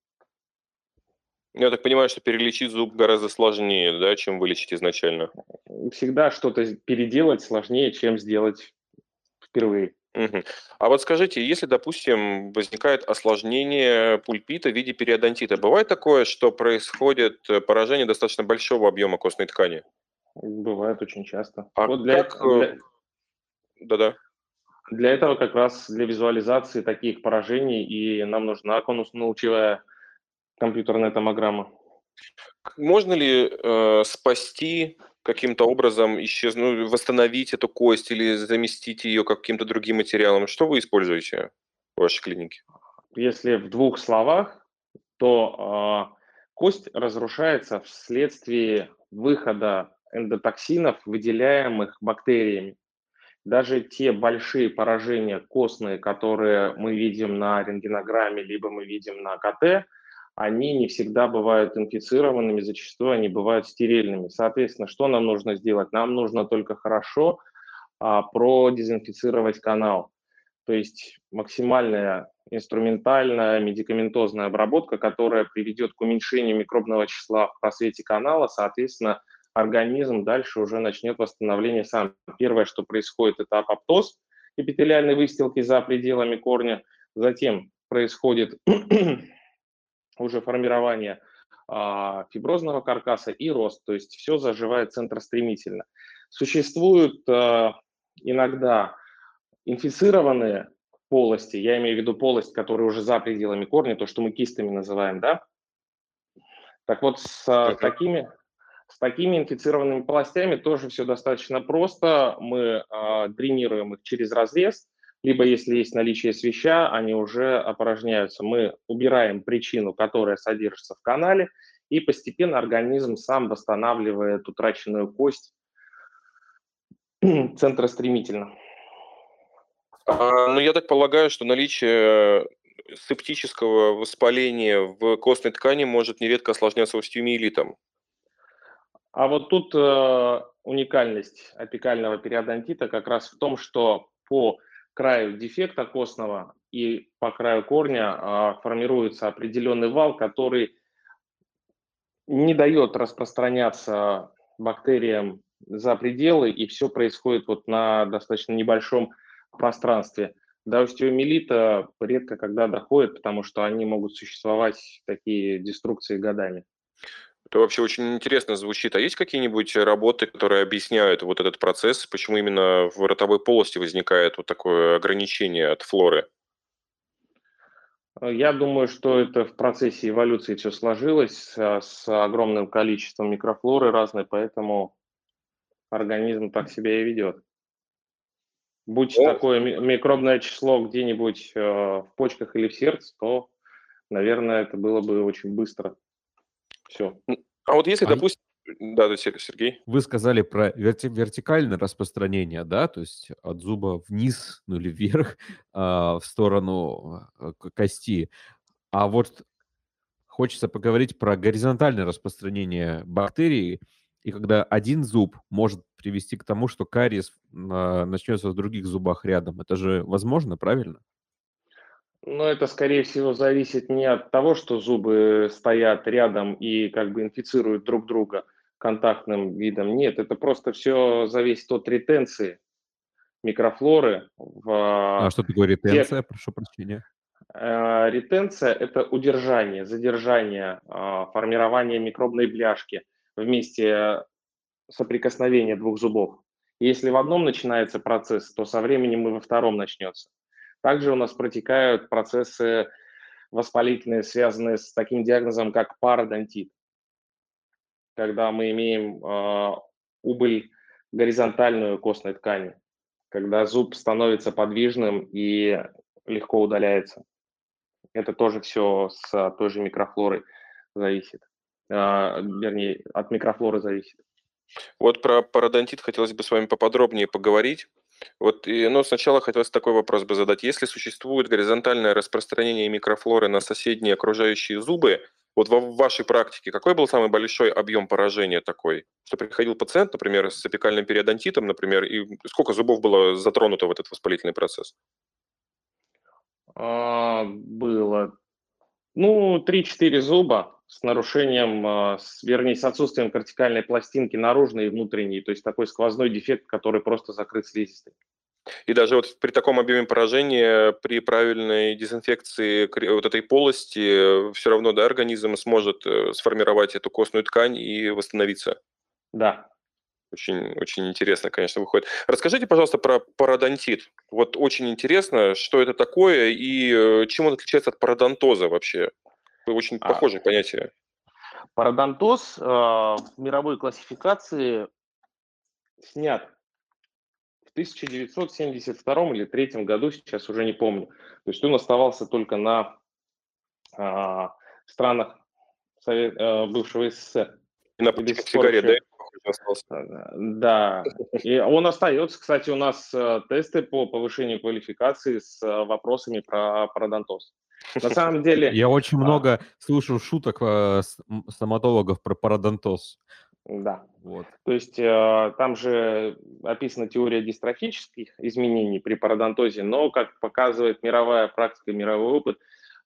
Я так понимаю, что перелечить зуб гораздо сложнее, да, чем вылечить изначально. Всегда что-то переделать сложнее, чем сделать впервые. Угу. А вот скажите, если, допустим, возникает осложнение пульпита в виде периодонтита, бывает такое, что происходит э, поражение достаточно большого объема костной ткани? Бывает очень часто. А вот для, как... Э, для, да-да. для этого как раз для визуализации таких поражений и нам нужна конусно-лучевая компьютерная томограмма. Можно ли э, спасти каким-то образом, исчезнуть, ну, восстановить эту кость или заместить ее каким-то другим материалом? Что вы используете в вашей клинике? Если в двух словах, то э, кость разрушается вследствие выхода эндотоксинов, выделяемых бактериями. Даже те большие поражения костные, которые мы видим на рентгенограмме, либо мы видим на КТ, они не всегда бывают инфицированными, зачастую они бывают стерильными. Соответственно, что нам нужно сделать? Нам нужно только хорошо а, продезинфицировать канал. То есть максимальная инструментальная медикаментозная обработка, которая приведет к уменьшению микробного числа в просвете канала, соответственно, организм дальше уже начнет восстановление сам. Первое, что происходит, это апоптоз эпителиальной выстилки за пределами корня, затем происходит уже формирование а, фиброзного каркаса и рост, то есть все заживает центростремительно. Существуют а, иногда инфицированные полости, я имею в виду полость, которая уже за пределами корня, то, что мы кистами называем, да? Так вот, с uh-huh. такими, с такими инфицированными полостями тоже все достаточно просто. Мы э, дренируем их через разрез, либо если есть наличие свеща, они уже опорожняются. Мы убираем причину, которая содержится в канале, и постепенно организм сам восстанавливает утраченную кость центростремительно. А, ну, я так полагаю, что наличие септического воспаления в костной ткани может нередко осложняться остеомиелитом. А вот тут э, уникальность апикального периодонтита как раз в том, что по краю дефекта костного и по краю корня э, формируется определенный вал, который не дает распространяться бактериям за пределы, и все происходит вот на достаточно небольшом пространстве. До остеомиелита редко когда доходит, потому что они могут существовать, такие деструкции, годами. Это вообще очень интересно звучит. А есть какие-нибудь работы, которые объясняют вот этот процесс, почему именно в ротовой полости возникает вот такое ограничение от флоры? Я думаю, что это в процессе эволюции все сложилось с огромным количеством микрофлоры разной, поэтому организм так себя и ведет. Будь О. такое микробное число где-нибудь э, в почках или в сердце, то, наверное, это было бы очень быстро. Все. А вот если, а... допустим, да, да, Сергей. Вы сказали про верти- вертикальное распространение, да, то есть от зуба вниз, ну или вверх, э, в сторону э, кости. А вот хочется поговорить про горизонтальное распространение бактерий, и когда один зуб может привести к тому, что кариес э, начнется в других зубах рядом. Это же возможно, правильно? Ну, это, скорее всего, зависит не от того, что зубы стоят рядом и как бы инфицируют друг друга контактным видом. Нет, это просто все зависит от ретенции микрофлоры. В а что такое ретенция? Тех... Прошу прощения. Э, ретенция – это удержание, задержание, э, формирование микробной бляшки вместе соприкосновения двух зубов. Если в одном начинается процесс, то со временем и во втором начнется. Также у нас протекают процессы воспалительные, связанные с таким диагнозом, как пародонтит, когда мы имеем э, убыль горизонтальную костной ткани, когда зуб становится подвижным и легко удаляется. Это тоже все с той же микрофлорой зависит, э, вернее, от микрофлоры зависит. Вот про пародонтит хотелось бы с вами поподробнее поговорить. Вот, и, ну, сначала хотелось такой вопрос бы задать. Если существует горизонтальное распространение микрофлоры на соседние окружающие зубы, вот в вашей практике какой был самый большой объем поражения такой? Что приходил пациент, например, с апикальным периодонтитом, например, и сколько зубов было затронуто в этот воспалительный процесс? А, было, ну, 3-4 зуба с нарушением, а, с, вернее, с отсутствием кортикальной пластинки наружной и внутренней, то есть такой сквозной дефект, который просто закрыт слизистой. И даже вот при таком объеме поражения, при правильной дезинфекции вот этой полости, все равно да, организм сможет э, сформировать эту костную ткань и восстановиться. Да. Очень, очень интересно, конечно, выходит. Расскажите, пожалуйста, про пародонтит. Вот очень интересно, что это такое и э, чем он отличается от пародонтоза вообще? Очень А, похожие понятия. Пародонтоз э, в мировой классификации снят в 1972 или 1973 году, сейчас уже не помню. То есть он оставался только на а, странах Совет, э, бывшего СССР. И на пор сигарет, да? Остался? Да, и он остается. Кстати, у нас э, тесты по повышению квалификации с э, вопросами про пародонтоз. На самом деле, Я очень а, много слышу шуток э, стоматологов про пародонтоз. да, Вот. то есть э, там же описана теория дистрофических изменений при пародонтозе, но, как показывает мировая практика, мировой опыт,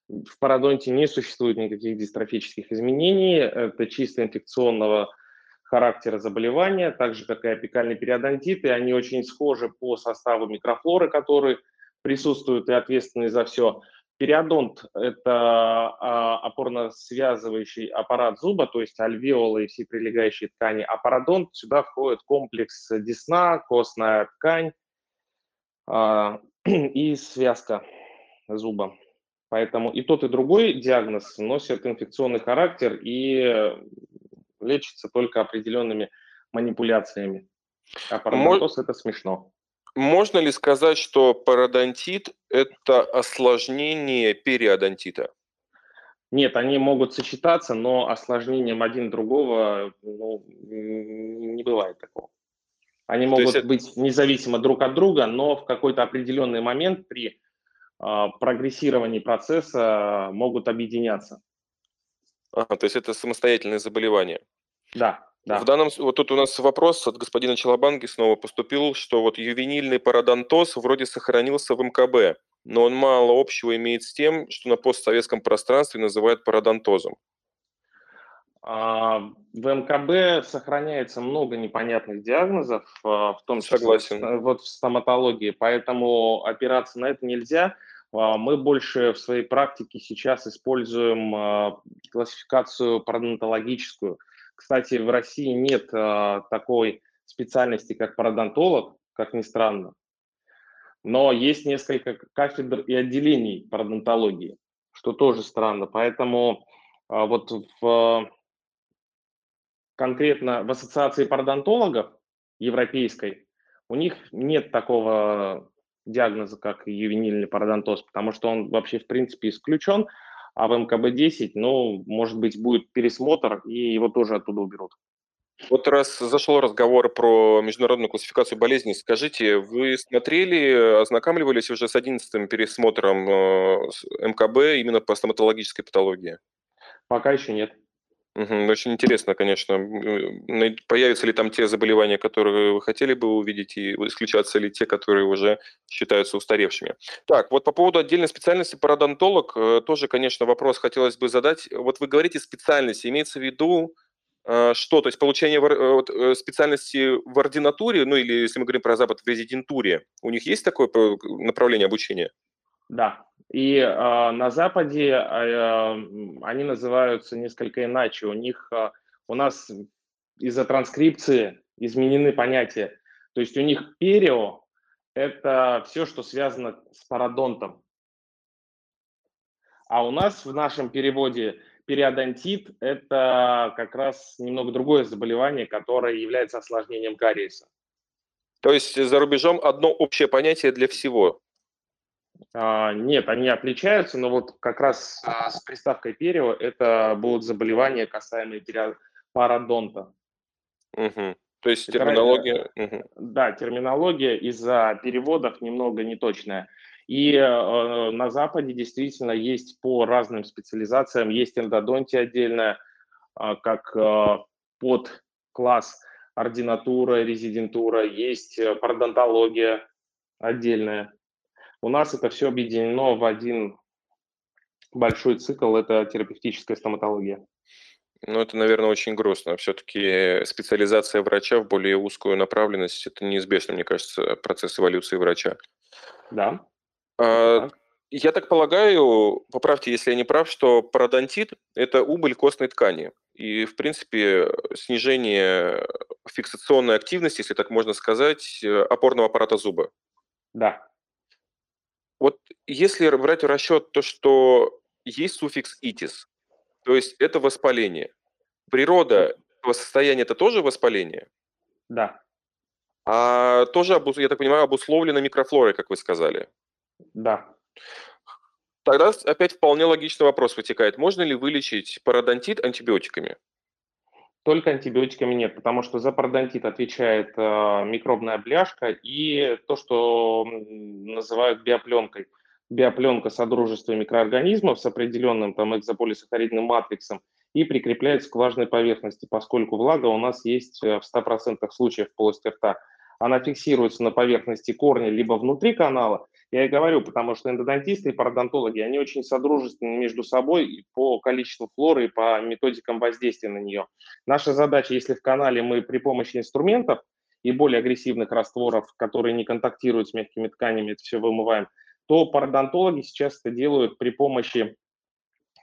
в пародонте не существует никаких дистрофических изменений, это чисто инфекционного характера заболевания, так же, как и апикальный периодонтит, и они очень схожи по составу микрофлоры, которые присутствуют и ответственны за все. Периодонт – это а, опорно-связывающий аппарат зуба, то есть альвеолы и все прилегающие ткани. А пародонт сюда входит комплекс десна, костная ткань а, и связка зуба. Поэтому и тот, и другой диагноз носят инфекционный характер и лечится только определенными манипуляциями. А пародонтоз – это смешно. Можно ли сказать, что пародонтит – это осложнение периодонтита? Нет, они могут сочетаться, но осложнением один другого ну, не бывает такого. Они То могут это- быть независимо друг от друга, но в какой-то определенный момент при а, прогрессировании процесса могут объединяться. Ага, то есть это самостоятельное заболевание. Да, да. В данном, вот тут у нас вопрос от господина Челобанги снова поступил, что вот ювенильный пародонтоз вроде сохранился в МКБ, но он мало общего имеет с тем, что на постсоветском пространстве называют пародонтозом. А, В МКБ сохраняется много непонятных диагнозов, а, в том числе Согласен. вот в стоматологии, поэтому опираться на это нельзя. А, Мы больше в своей практике сейчас используем классификацию пародонтологическую. Кстати, в России нет а, такой специальности, как пародонтолог, как ни странно, но есть несколько кафедр и отделений пародонтологии, что тоже странно. Поэтому а, вот в конкретно в ассоциации пародонтологов европейской у них нет такого диагноза, как ювенильный пародонтоз, потому что он вообще в принципе исключен, а в МКБ-10, ну, может быть, будет пересмотр, и его тоже оттуда уберут. Вот раз зашел разговор про международную классификацию болезней, скажите, вы смотрели, ознакомливались уже с 11 пересмотром э, МКБ именно по стоматологической патологии? Пока еще нет. Мгм. Очень интересно, конечно, най- появятся ли там те заболевания, которые вы хотели бы увидеть, и исключатся ли те, которые уже считаются устаревшими. Так, вот по поводу отдельной специальности пародонтолог, э, тоже, конечно, вопрос хотелось бы задать. Вот вы говорите специальности, имеется в виду э, что? То есть получение э, э, специальности в ординатуре, ну или, если мы говорим про Запад, в резидентуре, у них есть такое направление обучения? Да. И э, на Западе э, они называются несколько иначе. У них, э, у нас из-за транскрипции изменены понятия. То есть у них перио – это все, что связано с пародонтом. А у нас в нашем переводе периодонтит – это как раз немного другое заболевание, которое является осложнением кариеса. То есть за рубежом одно общее понятие для всего. А, Нет, они отличаются, но вот как раз а, с приставкой перио это будут заболевания, касаемые пародонта. Мгм. То есть Это терминология... мгм. Да, терминология из-за переводов немного неточная. И э, на Западе действительно есть по разным специализациям, есть эндодонтия отдельная, а, как э, под класс ординатура, резидентура, есть э, пародонтология отдельная. У нас это все объединено в один большой цикл, это терапевтическая стоматология. Ну, это, наверное, очень грустно. Все-таки специализация врача в более узкую направленность – это неизбежно, мне кажется, процесс эволюции врача. Да. А, так. Я так полагаю, поправьте, если я не прав, что пародонтит – это убыль костной ткани. И, в принципе, снижение фиксационной активности, если так можно сказать, э, опорного аппарата зуба. Да. Вот если брать в расчет то, что есть суффикс «итис», то есть это воспаление. Природа этого состояния – это тоже воспаление? Да. А тоже, я так понимаю, обусловлено микрофлорой, как вы сказали? Да. Тогда опять вполне логичный вопрос вытекает. Можно ли вылечить пародонтит антибиотиками? Только антибиотиками нет, потому что за пародонтит отвечает э, микробная бляшка и то, что называют биопленкой. Биопленка содружества микроорганизмов с определенным там экзополисахаридным матриксом и прикрепляется к влажной поверхности, поскольку влага у нас есть э, в 100% случаев в полости рта. Она фиксируется на поверхности корня либо внутри канала, я и говорю, потому что эндодонтисты и пародонтологи, они очень содружественны между собой по количеству флоры и по методикам воздействия на нее. Наша задача, если в канале мы при помощи инструментов и более агрессивных растворов, которые не контактируют с мягкими тканями, это все вымываем, то пародонтологи сейчас это делают при помощи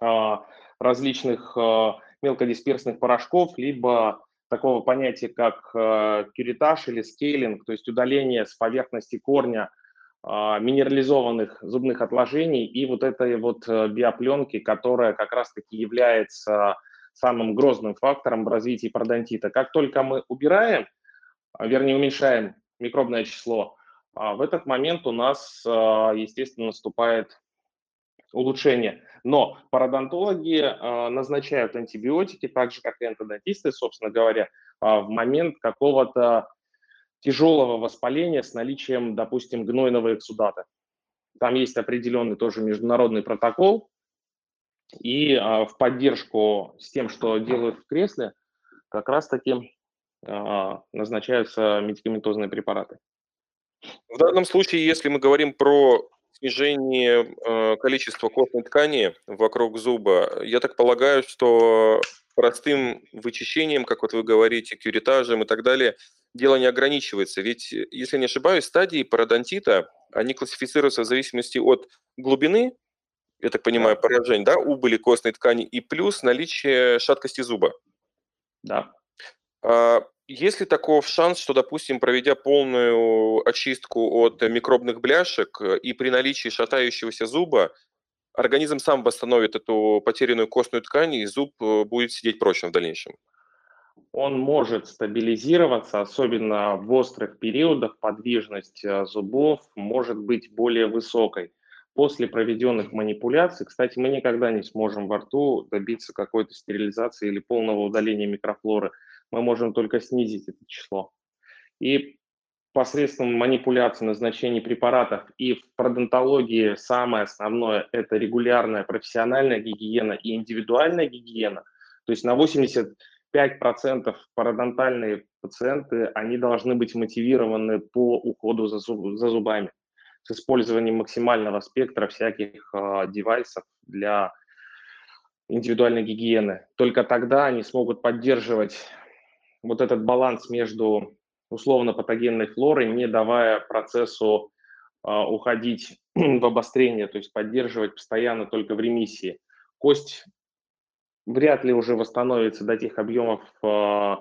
э, различных э, мелкодисперсных порошков, либо такого понятия, как э, кюритаж или скейлинг, то есть удаление с поверхности корня минерализованных зубных отложений и вот этой вот э, биопленки, которая как раз-таки является самым грозным фактором в развитии пародонтита. Как только мы убираем, а, вернее уменьшаем микробное число, а, в этот момент у нас, естественно, наступает улучшение. Но пародонтологи назначают антибиотики, так же, как и эндодонтисты, собственно говоря, в момент какого-то тяжелого воспаления с наличием, допустим, гнойного эксудата. Там есть определенный тоже международный протокол, и а, в поддержку с тем, что делают в кресле, как раз-таки а, назначаются медикаментозные препараты. В данном случае, если мы говорим про снижение э, количества костной ткани вокруг зуба, я так полагаю, что простым вычищением, как вот вы говорите, кюритажем и так далее, дело не ограничивается. Ведь, э, если не ошибаюсь, стадии пародонтита, они классифицируются в зависимости от глубины, я так понимаю, поражения, да, убыли костной ткани и плюс наличие шаткости зуба. Да. Есть ли таков шанс, что, допустим, проведя полную очистку от микробных бляшек э, и при наличии шатающегося зуба, организм сам восстановит эту потерянную костную ткань, и зуб э, будет сидеть прочно в дальнейшем. Он может стабилизироваться, особенно в острых периодах подвижность э, зубов может быть более высокой. После проведенных манипуляций, кстати, мы никогда не сможем во рту добиться какой-то стерилизации или полного удаления микрофлоры. Мы можем только снизить это число. И посредством манипуляции, назначения препаратов и в пародонтологии самое основное – это регулярная профессиональная гигиена и индивидуальная гигиена. То есть на 85% пародонтальные пациенты, они должны быть мотивированы по уходу за, зуб, за зубами с использованием максимального спектра всяких э, девайсов для индивидуальной гигиены. Только тогда они смогут поддерживать вот этот баланс между условно-патогенной флоры, не давая процессу э, уходить в обострение, то есть поддерживать постоянно только в ремиссии. Кость вряд ли уже восстановится до тех объемов, э,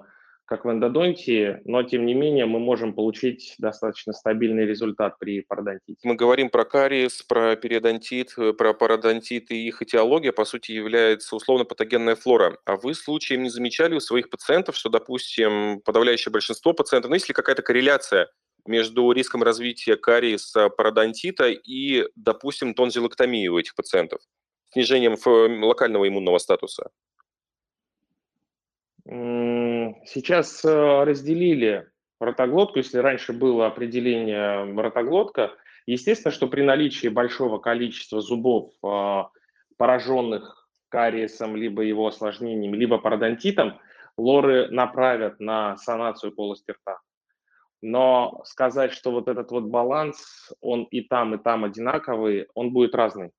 как в эндодонтии, но тем не менее мы можем получить достаточно стабильный результат при пародонтите. Мы говорим про кариес, про периодонтит, э, про пародонтит и их этиология, по сути, является условно-патогенная флора. А вы случаем не замечали у своих пациентов, что, допустим, подавляющее большинство пациентов, ну, если какая-то корреляция между риском развития кариеса, пародонтита и, допустим, тонзиллэктомии у этих пациентов, снижением локального иммунного статуса? Сейчас э, разделили ротоглотку, если раньше было определение ротоглотка, естественно, что при наличии большого количества зубов, а, пораженных кариесом, либо его осложнениями, либо пародонтитом, лоры направят на санацию полости рта. Но сказать, что вот этот вот баланс, он и там, и там одинаковый, он будет разный.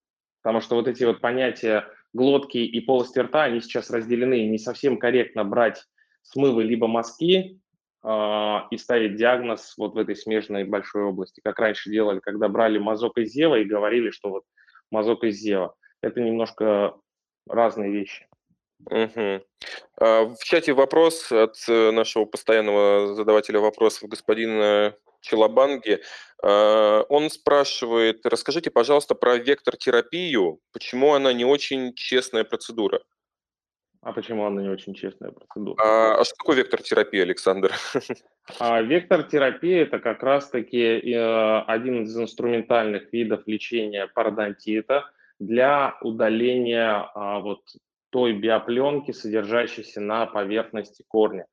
Потому что вот эти вот понятия глотки и полости рта, они сейчас разделены. Не совсем корректно брать смывы либо мазки э, и ставить диагноз вот в этой смежной большой области, как раньше делали, когда брали мазок из зева и говорили, что вот мазок из зева. Это немножко разные вещи. А, В чате вопрос от э, нашего постоянного задавателя вопросов господина Челобанги. А, Он спрашивает, расскажите, пожалуйста, про вектор-терапию. Почему она не очень честная процедура? А почему она не очень честная процедура? А, а что такое вектор-терапия, Александр? А вектор-терапия – это как раз-таки э, один из инструментальных видов лечения пародонтита для удаления а, вот той биопленки, содержащейся на поверхности корня.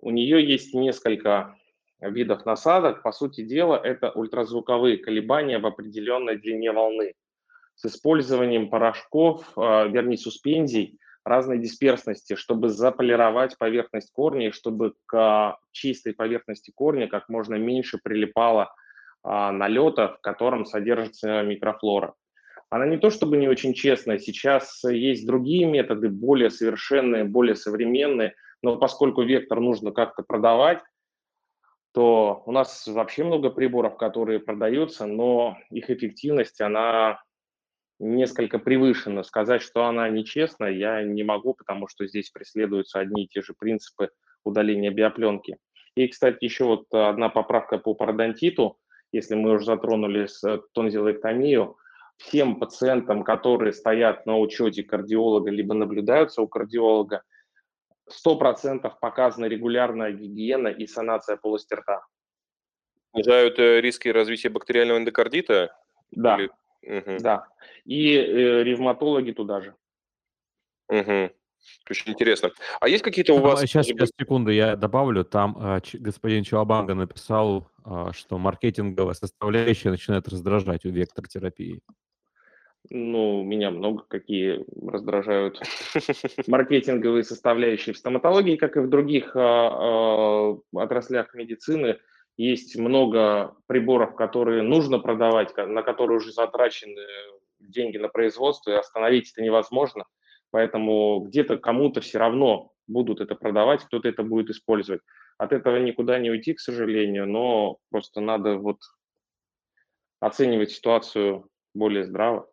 У нее есть несколько видов насадок. По сути дела, это ультразвуковые колебания в определенной длине волны с использованием порошков, э, вернее, суспензий разной дисперсности, чтобы заполировать поверхность корня чтобы к чистой поверхности корня как можно меньше прилипало а, налета, в котором содержится микрофлора. Она не то чтобы не очень честная, сейчас есть другие методы, более совершенные, более современные, но поскольку вектор нужно как-то продавать, то у нас вообще много приборов, которые продаются, но их эффективность, она несколько превышена. Сказать, что она нечестная, я не могу, потому что здесь преследуются одни и те же принципы удаления биопленки. И, кстати, еще вот одна поправка по пародонтиту, если мы уже затронули э, тонзиллэктомию, всем пациентам, которые стоят на учете кардиолога, либо наблюдаются у кардиолога, 100% показана регулярная гигиена и санация полости рта. Снижают э, риски развития бактериального эндокардита? Да, Или- Мгм. да. И э, ревматологи туда же. Мгм. Очень интересно. А есть какие-то у вас... Сейчас, сейчас, секунду, я добавлю. Там Ч- господин Чалабанга написал, а, что маркетинговая составляющая начинает раздражать у вектор-терапии. Ну, меня много какие раздражают маркетинговые составляющие в стоматологии, как и в других а, а, отраслях медицины. Есть много приборов, которые нужно продавать, на которые уже затрачены деньги на производство, и остановить это невозможно. Поэтому где-то кому-то все равно будут это продавать, кто-то это будет использовать. От этого никуда не уйти, к сожалению, но просто надо вот оценивать ситуацию более здраво.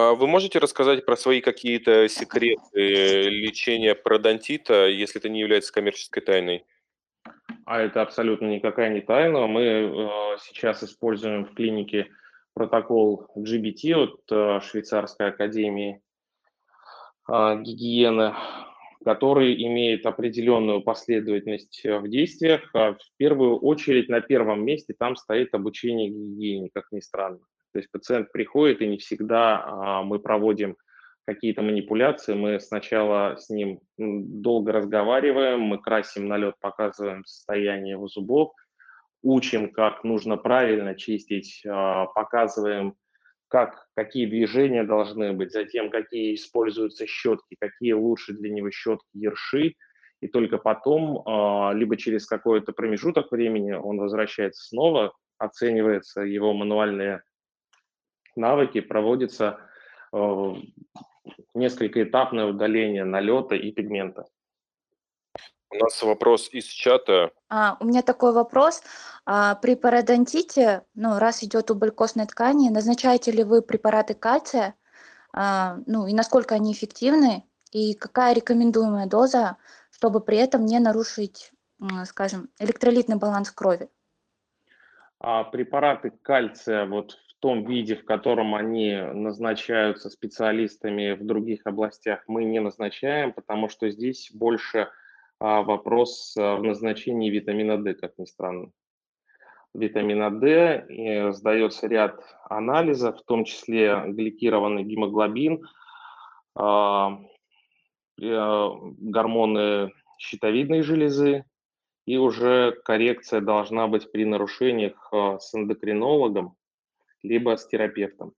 А Вы можете рассказать про свои какие-то секреты лечения пародонтита, если это не является коммерческой тайной? А это абсолютно никакая не тайна. Мы э, сейчас используем в клинике протокол GBT от э, Швейцарской академии э, гигиены, который имеет определенную последовательность э, в действиях. А В первую очередь на первом месте там стоит обучение гигиене, как ни странно. То есть пациент приходит, и не всегда а, мы проводим какие-то манипуляции. Мы сначала с ним долго разговариваем, мы красим налет, показываем состояние его зубов, учим, как нужно правильно чистить, а, показываем, как, какие движения должны быть, затем какие используются щетки, какие лучше для него щетки, ерши, и только потом, а, либо через какой-то промежуток времени он возвращается снова, оценивается его мануальные навыки, проводится э, несколькоэтапное удаление налета и пигмента. У нас вопрос из чата. А, у меня такой вопрос. А, при пародонтите, ну, раз идет убыль костной ткани, назначаете ли вы препараты кальция? А, ну, и насколько они эффективны? И какая рекомендуемая доза, чтобы при этом не нарушить, скажем, электролитный баланс крови? А препараты кальция вот в том виде, в котором они назначаются специалистами в других областях, мы не назначаем, потому что здесь больше а, вопрос а, в назначении витамина D, как ни странно. Витамина D сдается ряд анализов, в том числе гликированный гемоглобин, а, гормоны щитовидной железы, и уже коррекция должна быть при нарушениях с эндокринологом, либо с терапевтом.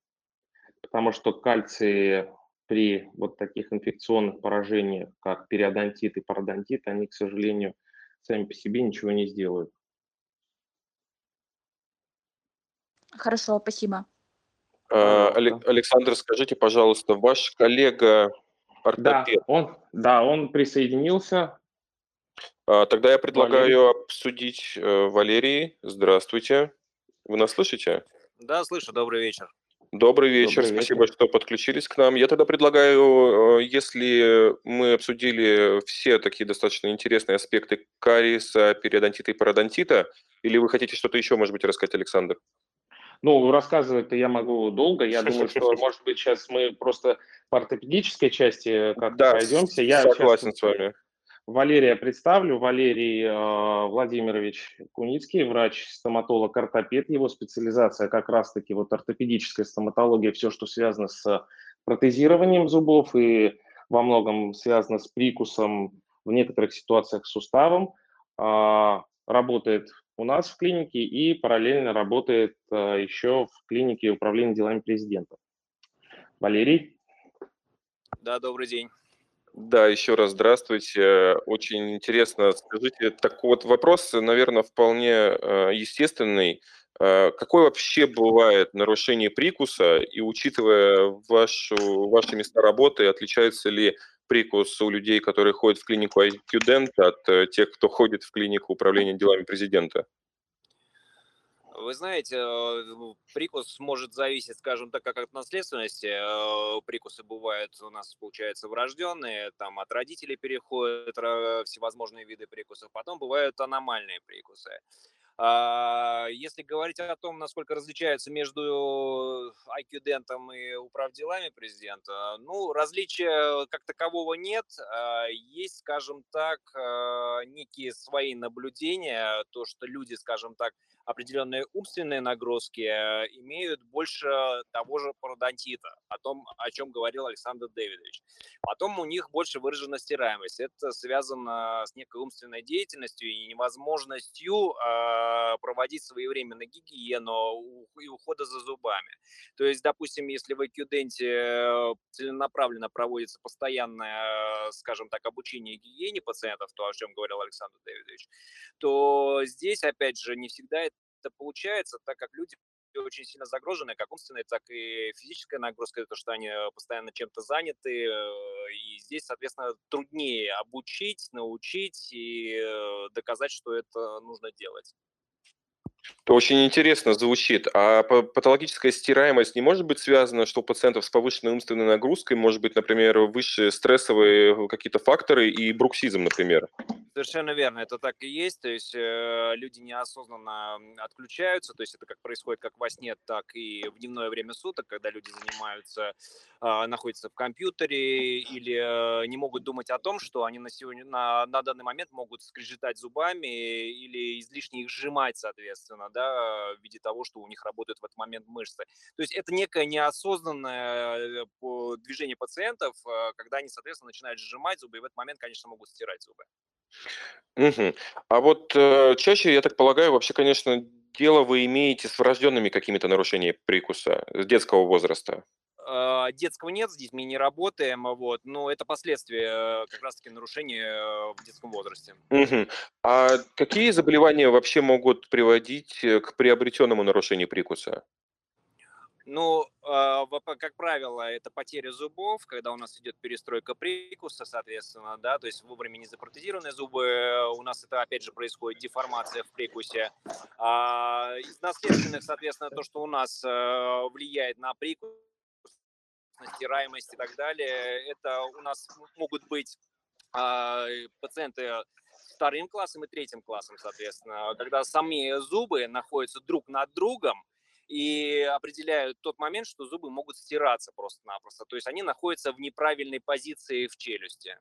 Потому что кальций при вот таких инфекционных поражениях, как периодонтит и пародонтит, они, к сожалению, сами по себе ничего не сделают. Хорошо, спасибо. А, Александр, скажите, пожалуйста, ваш коллега Да, ортопед, он, да, он присоединился. а, тогда я предлагаю обсудить э, Валерий. Здравствуйте. Вы нас слышите? Да, слышу, добрый вечер. Добрый вечер, Добрый спасибо, вечер. что подключились к нам. Я тогда предлагаю, э, если мы обсудили все такие достаточно интересные аспекты кариеса, периодонтита и пародонтита, или вы хотите что-то еще, может быть, рассказать, Александр? Ну, рассказывать-то я могу долго. Я думаю, что, может быть, сейчас мы просто по ортопедической части как-то Да, пройдемся. Я согласен сейчас с вами. Валерия представлю. Валерий э, Владимирович Куницкий, врач-стоматолог, ортопед. Его специализация как раз-таки вот ортопедическая стоматология, все, что связано с протезированием зубов и во многом связано с прикусом, в некоторых ситуациях с суставом. А, работает у нас в клинике и параллельно работает а, еще в клинике управления делами президента. Валерий? Да, добрый день. Да, еще раз здравствуйте. Очень интересно. Скажите, так вот вопрос, наверное, вполне э, естественный. Э, Какое вообще бывает нарушение прикуса, и учитывая вашу, ваши места работы, отличается ли прикус у людей, которые ходят в клинику IQDent, от э, тех, кто ходит в клинику управления делами президента? Вы знаете, э, прикус может зависеть, скажем так, как от наследственности. Э, Прикусы бывают у нас, получается, врожденные, там от родителей переходят ра- всевозможные виды прикусов. Потом бывают аномальные прикусы. А, Если говорить о том, насколько различаются между IQ-дентом и управделами президента, ну, различия как такового нет. А, Есть, скажем так, некие свои наблюдения, то, что люди, скажем так, определенные умственные нагрузки э, имеют больше того же пародонтита, о том, о чем говорил Александр Дэвидович. Потом у них больше выражена стираемость. Это связано с некой умственной деятельностью и невозможностью э, проводить своевременно гигиену и ухода за зубами. То есть, допустим, если в IQ-денте целенаправленно проводится постоянное, э, скажем так, обучение гигиене пациентов, то, о чем говорил Александр Дэвидович, то здесь, опять же, не всегда это получается, так как люди очень сильно загружены, как умственная, так и физическая нагрузка, то, что они э, постоянно чем-то заняты, э, и здесь, соответственно, труднее обучить, научить и э, доказать, что это нужно делать. Очень интересно звучит. А па- патологическая стираемость не может быть связана, что у пациентов с повышенной умственной нагрузкой может быть, например, высшие стрессовые какие-то факторы и бруксизм, например? Совершенно верно, это так и есть. То есть э, люди неосознанно отключаются, то есть это как происходит как во сне, так и в дневное время суток, когда люди занимаются, э, находятся в компьютере или э, не могут думать о том, что они на, сегодня, на, на данный момент могут скрежетать зубами или излишне их сжимать, соответственно, да, в виде того, что у них работают в этот момент мышцы. То есть это некое неосознанное э, движение пациентов, э, когда они, соответственно, начинают сжимать зубы, и в этот момент, конечно, могут стирать зубы. Мгм. А вот э, чаще, я так полагаю, вообще, конечно, дело вы имеете с врожденными какими-то нарушениями прикуса с детского возраста. А, Детского нет, с детьми не работаем, а вот, но это последствия э, как раз-таки нарушения э, в детском возрасте. Мгм. А какие заболевания вообще могут приводить э, к приобретенному нарушению прикуса? Ну, а, как правило, это потеря зубов, когда у нас идет перестройка прикуса, соответственно, да, то есть вовремя не запротезированные зубы, у нас это, опять же, происходит деформация в прикусе. Из наследственных, соответственно, то, что у нас влияет на прикус, стираемость и так далее, это у нас могут быть а, пациенты вторым классом и третьим классом, соответственно, когда сами зубы находятся друг над другом и определяют тот момент, что зубы могут стираться просто-напросто. То есть они находятся в неправильной позиции в челюсти.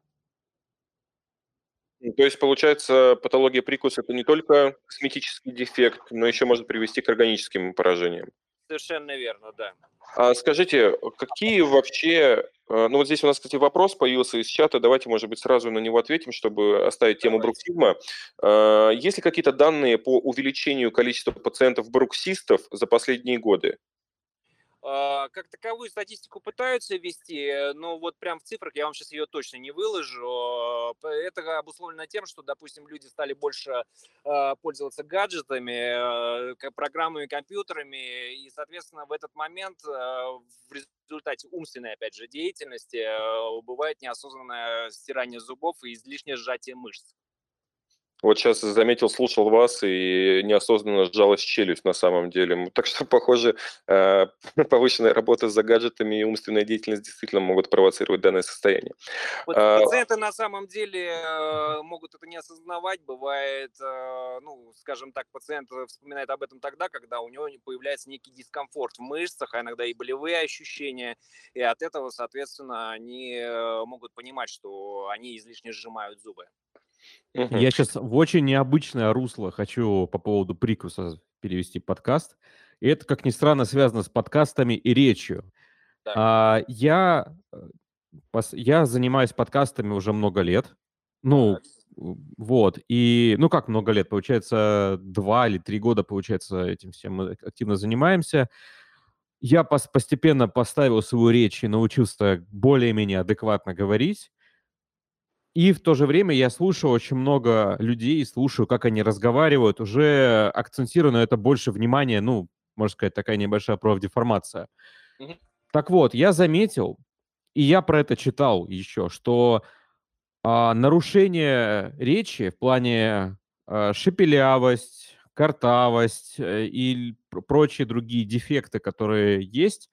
Ну, То есть, получается, патология прикуса – это не только косметический дефект, но еще может привести к органическим поражениям. Совершенно верно, да. А скажите, какие вообще... э, Ну вот здесь у нас, кстати, вопрос появился из чата. Давайте, может быть, сразу на него ответим, чтобы оставить тему бруксизма. Есть ли какие-то данные по увеличению количества пациентов-бруксистов за последние годы? А, Как таковую статистику пытаются вести, э, но вот прям в цифрах я вам сейчас ее точно не выложу. Это обусловлено тем, что, допустим, люди стали больше э, пользоваться гаджетами, э, программами, компьютерами, и, соответственно, в этот момент э, в результате умственной, опять же, деятельности э, бывает неосознанное стирание зубов и излишнее сжатие мышц. Вот сейчас заметил, слушал вас и неосознанно сжалась челюсть на самом деле. Так что, похоже, э, повышенная работа за гаджетами и умственная деятельность действительно могут провоцировать данное состояние. Вот а, пациенты на самом деле э, могут это не осознавать. Бывает, э, ну, скажем так, пациент вспоминает об этом тогда, когда у него появляется некий дискомфорт в мышцах, а иногда и болевые ощущения. И от этого, соответственно, они могут понимать, что они излишне сжимают зубы. Я сейчас в очень необычное русло хочу по поводу прикуса перевести подкаст. И это, как ни странно, связано с подкастами и речью. А, я, э, я занимаюсь подкастами уже много лет. Ну, так. вот. И, ну как много лет? Получается, два или три года, получается, этим всем мы активно занимаемся. Я пос постепенно поставил свою речь и научился более-менее адекватно говорить. И в то же время я слушаю очень много людей, слушаю, как они разговаривают, уже акцентирую на это больше внимания, ну, можно сказать, такая небольшая профдеформация. Mm-hmm. Так вот, я заметил, и я про это читал еще, что а, нарушение речи в плане а, шепелявость, картавость э, и прочие другие дефекты, которые есть,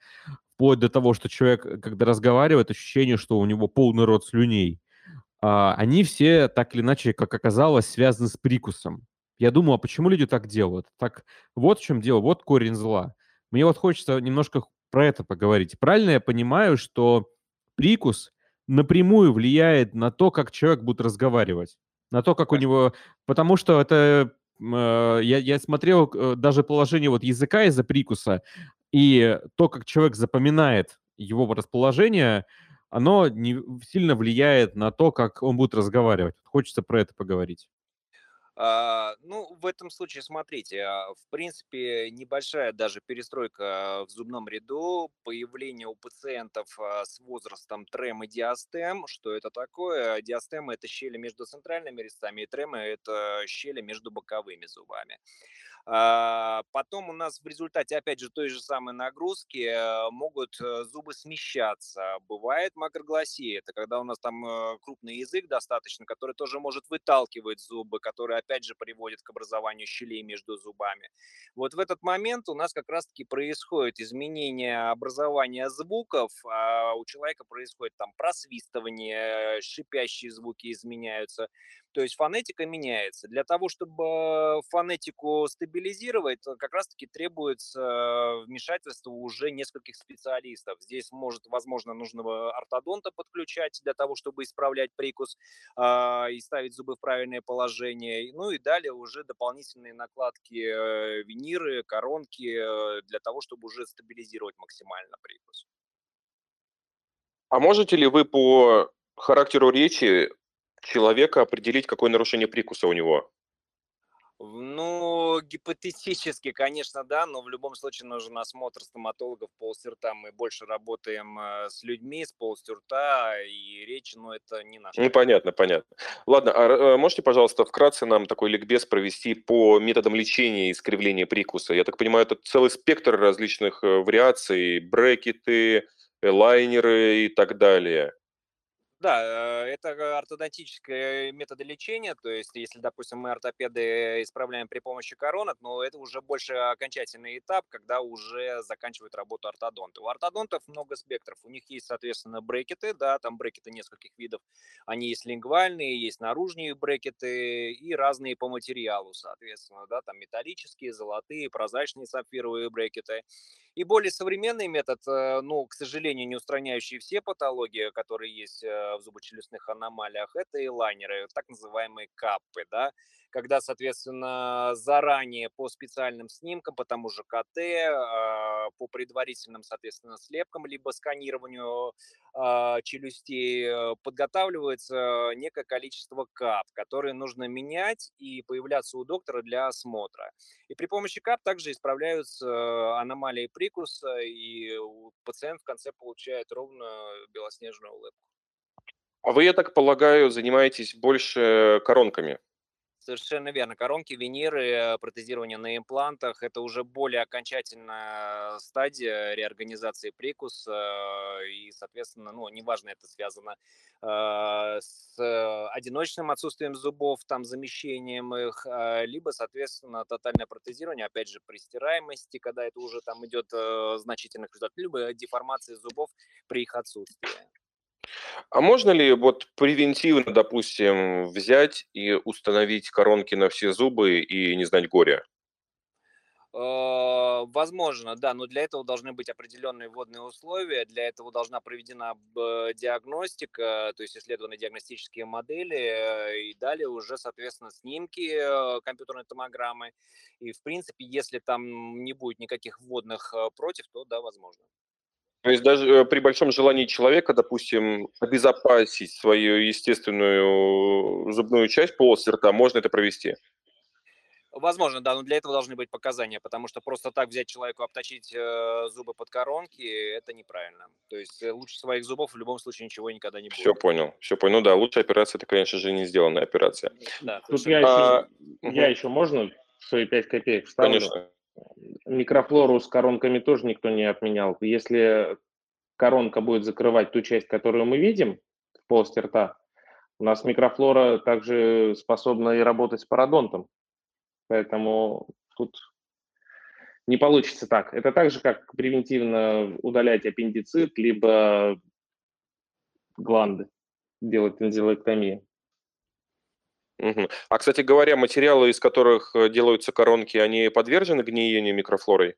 вплоть до того, что человек, когда разговаривает, ощущение, что у него полный рот слюней они все так или иначе, как оказалось, связаны с прикусом. Я думаю, а почему люди так делают? Так вот в чем дело, вот корень зла. Мне вот хочется немножко про это поговорить. Правильно я понимаю, что прикус напрямую влияет на то, как человек будет разговаривать, на то, как у него... Потому что это... Э, я, я смотрел э, даже положение вот языка из-за прикуса, и то, как человек запоминает его расположение, оно не сильно влияет на то, как он будет разговаривать. Хочется про это поговорить. А, ну, в этом случае, смотрите, а, в принципе, небольшая даже перестройка в зубном ряду, появление у пациентов а, с возрастом трем и диастем. Что это такое? Диастемы – это щели между центральными резцами, и тремы – это щели между боковыми зубами. А, потом у нас в результате, опять же, той же самой нагрузки э, могут э, зубы смещаться. Бывает макрогласия, это когда у нас там э, крупный язык достаточно, который тоже может выталкивать зубы, который, опять же, приводит к образованию щелей между зубами. Вот в этот момент у нас как раз-таки происходит изменение образования звуков, а у человека происходит там просвистывание, шипящие звуки изменяются. То есть фонетика меняется. Для того, чтобы фонетику стабилизировать, как раз-таки требуется вмешательство уже нескольких специалистов. Здесь может, возможно, нужно ортодонта подключать для того, чтобы исправлять прикус э, и ставить зубы в правильное положение. Ну и далее уже дополнительные накладки, э, виниры, коронки э, для того, чтобы уже стабилизировать максимально прикус. А можете ли вы по характеру речи человека определить, какое нарушение прикуса у него? Ну, гипотетически, конечно, да, но в любом случае нужен осмотр стоматологов полости рта. Мы больше работаем э, с людьми с полостью рта и речи, но это не наш. Ну, понятно, понятно. Ладно, а э, можете, пожалуйста, вкратце нам такой ликбез провести по методам лечения искривления прикуса? Я так понимаю, это целый спектр различных э, вариаций, брекеты, лайнеры и так далее. Да, э, это ортодонтические методы лечения, то есть если, допустим, мы ортопеды исправляем при помощи коронок, но это уже больше окончательный этап, когда уже заканчивают работу ортодонты. У ортодонтов много спектров, у них есть, соответственно, брекеты, да, там брекеты нескольких видов, они есть лингвальные, есть наружные брекеты и разные по материалу, соответственно, да, там металлические, золотые, прозрачные сапфировые брекеты. И более современный метод, э, ну, к сожалению, не устраняющий все патологии, которые есть э, в зубочелюстных аномалиях, это элайнеры, так называемые каппы, да, когда, соответственно, заранее по специальным снимкам, по тому же КТ, а, по предварительным, соответственно, слепкам, либо сканированию а, челюстей э, подготавливается некое количество кап, которые нужно менять и появляться у доктора для осмотра. И при помощи кап также исправляются аномалии прикуса, и пациент в конце получает ровно белоснежную улыбку. А вы, я так полагаю, занимаетесь больше коронками? Совершенно верно. Коронки, виниры, протезирование на имплантах – это уже более окончательная стадия реорганизации прикуса. И, соответственно, ну, неважно, это связано э, с одиночным отсутствием зубов, там, замещением их, э, либо, соответственно, тотальное протезирование, опять же, при стираемости, когда это уже там идет э, значительных результатов, либо деформация зубов при их отсутствии. А можно ли вот превентивно, допустим, взять и установить коронки на все зубы и не знать горя? Э, возможно, да, но для этого должны быть определенные вводные условия, для этого должна проведена диагностика, то есть исследованы диагностические модели, э, и далее уже, соответственно, снимки э, компьютерной томограммы. И, в принципе, если там не будет никаких вводных против, то да, возможно. То есть даже э, при большом желании человека, допустим, обезопасить свою естественную зубную часть, полость рта, можно это провести? Возможно, да, но для этого должны быть показания, потому что просто так взять человеку, обточить э, зубы под коронки, это неправильно. То есть э, лучше своих зубов в любом случае ничего никогда не будет. Все понял, все понял. Ну да, лучшая операция, это, конечно же, не сделанная операция. Да, Тут я, еще, а, я угу. еще можно свои 5 копеек вставлю? Конечно. Микрофлору с коронками тоже никто не отменял. Если коронка будет закрывать ту часть, которую мы видим в полости рта, у нас микрофлора также способна и работать с пародонтом. Поэтому тут не получится так. Это так же, как превентивно удалять аппендицит, либо гланды, делать тензилэктомию. А, кстати говоря, материалы, из которых э, делаются коронки, они подвержены гниению микрофлорой?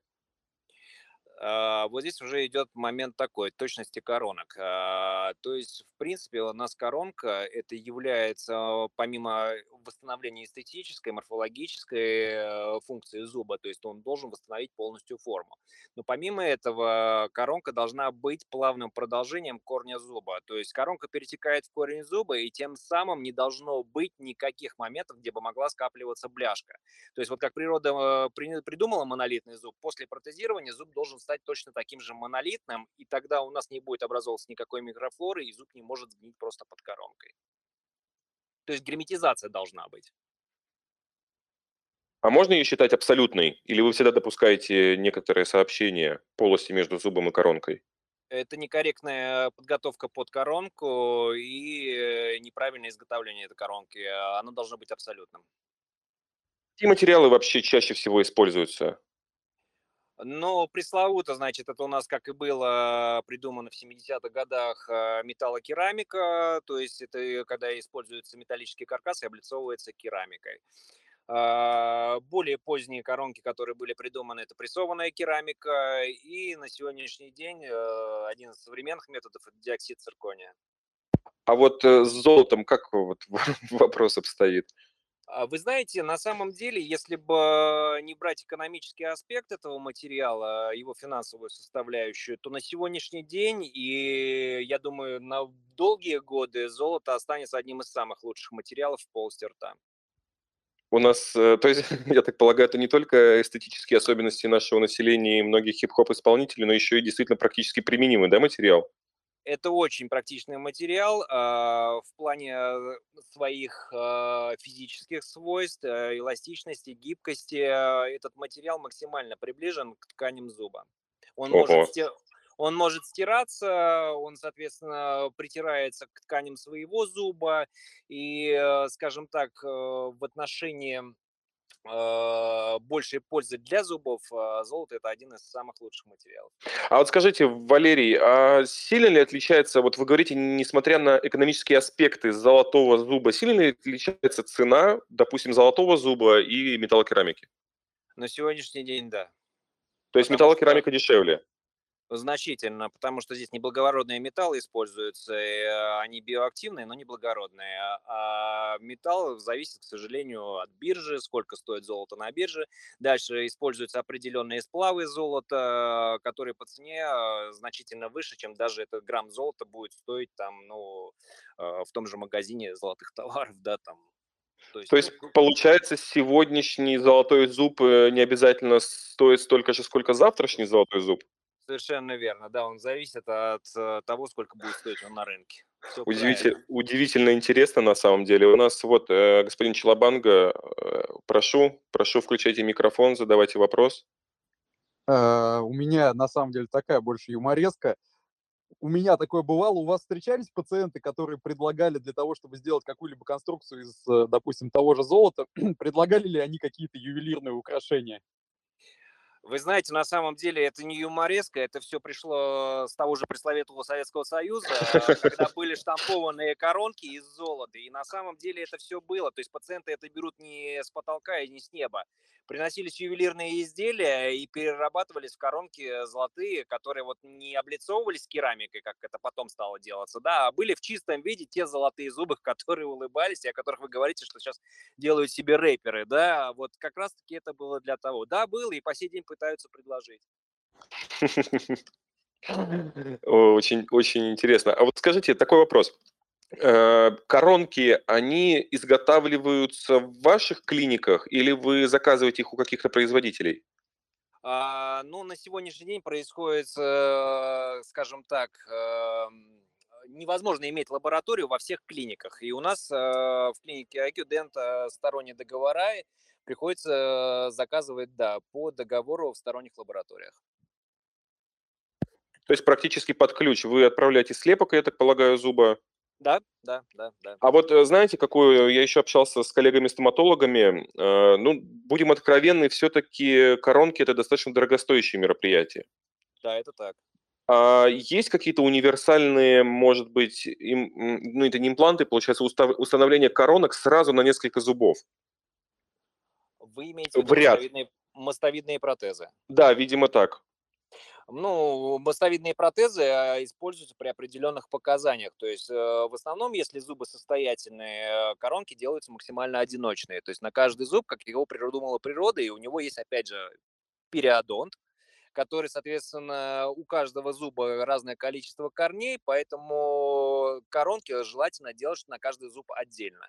А, вот здесь уже идет момент такой, точности коронок. А, то есть, в принципе, у нас коронка это является, помимо восстановления эстетической, морфологической э, функции зуба, то есть он должен восстановить полностью форму. Но помимо этого, коронка должна быть плавным продолжением корня зуба. То есть коронка перетекает в корень зуба, и тем самым не должно быть никаких моментов, где бы могла скапливаться бляшка. То есть вот как природа э, придумала монолитный зуб, после протезирования зуб должен стать точно таким же монолитным, и тогда у нас не будет образовываться никакой микрофлоры, и зуб не может сгнить просто под коронкой. То есть герметизация должна быть. А можно ее считать абсолютной? Или вы всегда допускаете некоторые сообщения полости между зубом и коронкой? Это некорректная подготовка под коронку и э, неправильное изготовление этой коронки. Оно должно быть абсолютным. Какие материалы вообще чаще всего используются? Но пресловуто, значит, это у нас, как и было придумано в 70-х годах, э, металлокерамика, то есть это когда используются металлические каркасы облицовывается керамикой. А, более поздние коронки, которые были придуманы, это прессованная керамика, и на сегодняшний день э, один из современных методов – это диоксид циркония. А вот э, с золотом как вот вопрос обстоит? А вы знаете, на самом деле, если бы не брать экономический аспект этого материала, его финансовую составляющую, то на сегодняшний день, и я думаю, на долгие годы золото останется одним из самых лучших материалов в полости рта. У нас, э, то есть, я так полагаю, это не только эстетические особенности нашего населения и многих хип-хоп исполнителей, но еще и действительно практически применимый, да, материал? Это очень практичный материал э, в плане э, своих э, физических свойств, э, эластичности, гибкости. Этот материал максимально приближен к тканям зуба. Он может, он может стираться, он, соответственно, притирается к тканям своего зуба. И, скажем так, в отношении а, большей пользы для зубов, а золото это один из самых лучших материалов. А вот скажите, Валерий, а сильно ли отличается, вот вы говорите, несмотря на экономические аспекты золотого зуба, сильно ли отличается цена, допустим, золотого зуба и металлокерамики? На сегодняшний день, да. То есть металлокерамика что... дешевле? Значительно, потому что здесь неблагородные металлы используются, э, они биоактивные, но неблагородные. А металл зависит, к сожалению, от биржи, сколько стоит золото на бирже. Дальше используются определенные сплавы золота, которые по цене э, значительно выше, чем даже этот грамм золота будет стоить там, ну, э, в том же магазине золотых товаров, да, там то есть, То есть получается, сегодняшний золотой зуб не обязательно стоит столько же, сколько завтрашний золотой зуб? Совершенно верно, да, он зависит от э, того, сколько будет стоить он на рынке. Удивитель- правильно. удивительно интересно на самом деле. У нас вот э, господин Челобанга, э, прошу, прошу, включайте микрофон, задавайте вопрос. Э, У меня на самом деле такая больше юмореска. У меня такое бывало. У вас встречались пациенты, которые предлагали для того, чтобы сделать какую-либо конструкцию из, э, допустим, того же золота, предлагали ли они какие-то ювелирные украшения? Вы знаете, на самом деле это не юмореска, это все пришло с того же пресловутого Советского Союза, когда были штампованные коронки из золота. И на самом деле это все было. То есть пациенты это берут не с потолка и не с неба. Приносились ювелирные изделия и перерабатывались в коронки золотые, которые вот не облицовывались керамикой, как это потом стало делаться, да, а были в чистом виде те золотые зубы, которые улыбались, и о которых вы говорите, что сейчас делают себе рэперы, да, вот как раз-таки это было для того. Да, было, и по сей день пытаются предложить. Очень, очень интересно. А вот скажите, такой вопрос. Э, Коронки, они изготавливаются в ваших клиниках или вы заказываете их у каких-то производителей? А, ну, на сегодняшний день происходит, э, скажем так, эм, невозможно иметь лабораторию во всех клиниках. И у нас э, в клинике IQ Dent сторонние договора, приходится заказывать, да, по договору в сторонних лабораториях. То есть практически под ключ вы отправляете слепок, я так полагаю, зуба. Да, да, да, да. А вот э, знаете, какую я еще общался с коллегами-стоматологами, э, ну, будем откровенны, все-таки коронки – это достаточно дорогостоящее мероприятие. Да, это так. А есть какие-то универсальные, может быть, им, ну, это не импланты, получается, устав- установление коронок сразу на несколько зубов? Вы имеете в виду В ряд. мостовидные, мостовидные протезы? Да, видимо, так. Ну, мостовидные протезы а, используются при определенных показаниях. То есть э, в основном, если зубы состоятельные, э, коронки делаются максимально одиночные. То есть на каждый зуб, как его придумала природа, и у него есть, опять же, периодонт, который, соответственно, у каждого зуба разное количество корней, поэтому коронки желательно делать на каждый зуб отдельно.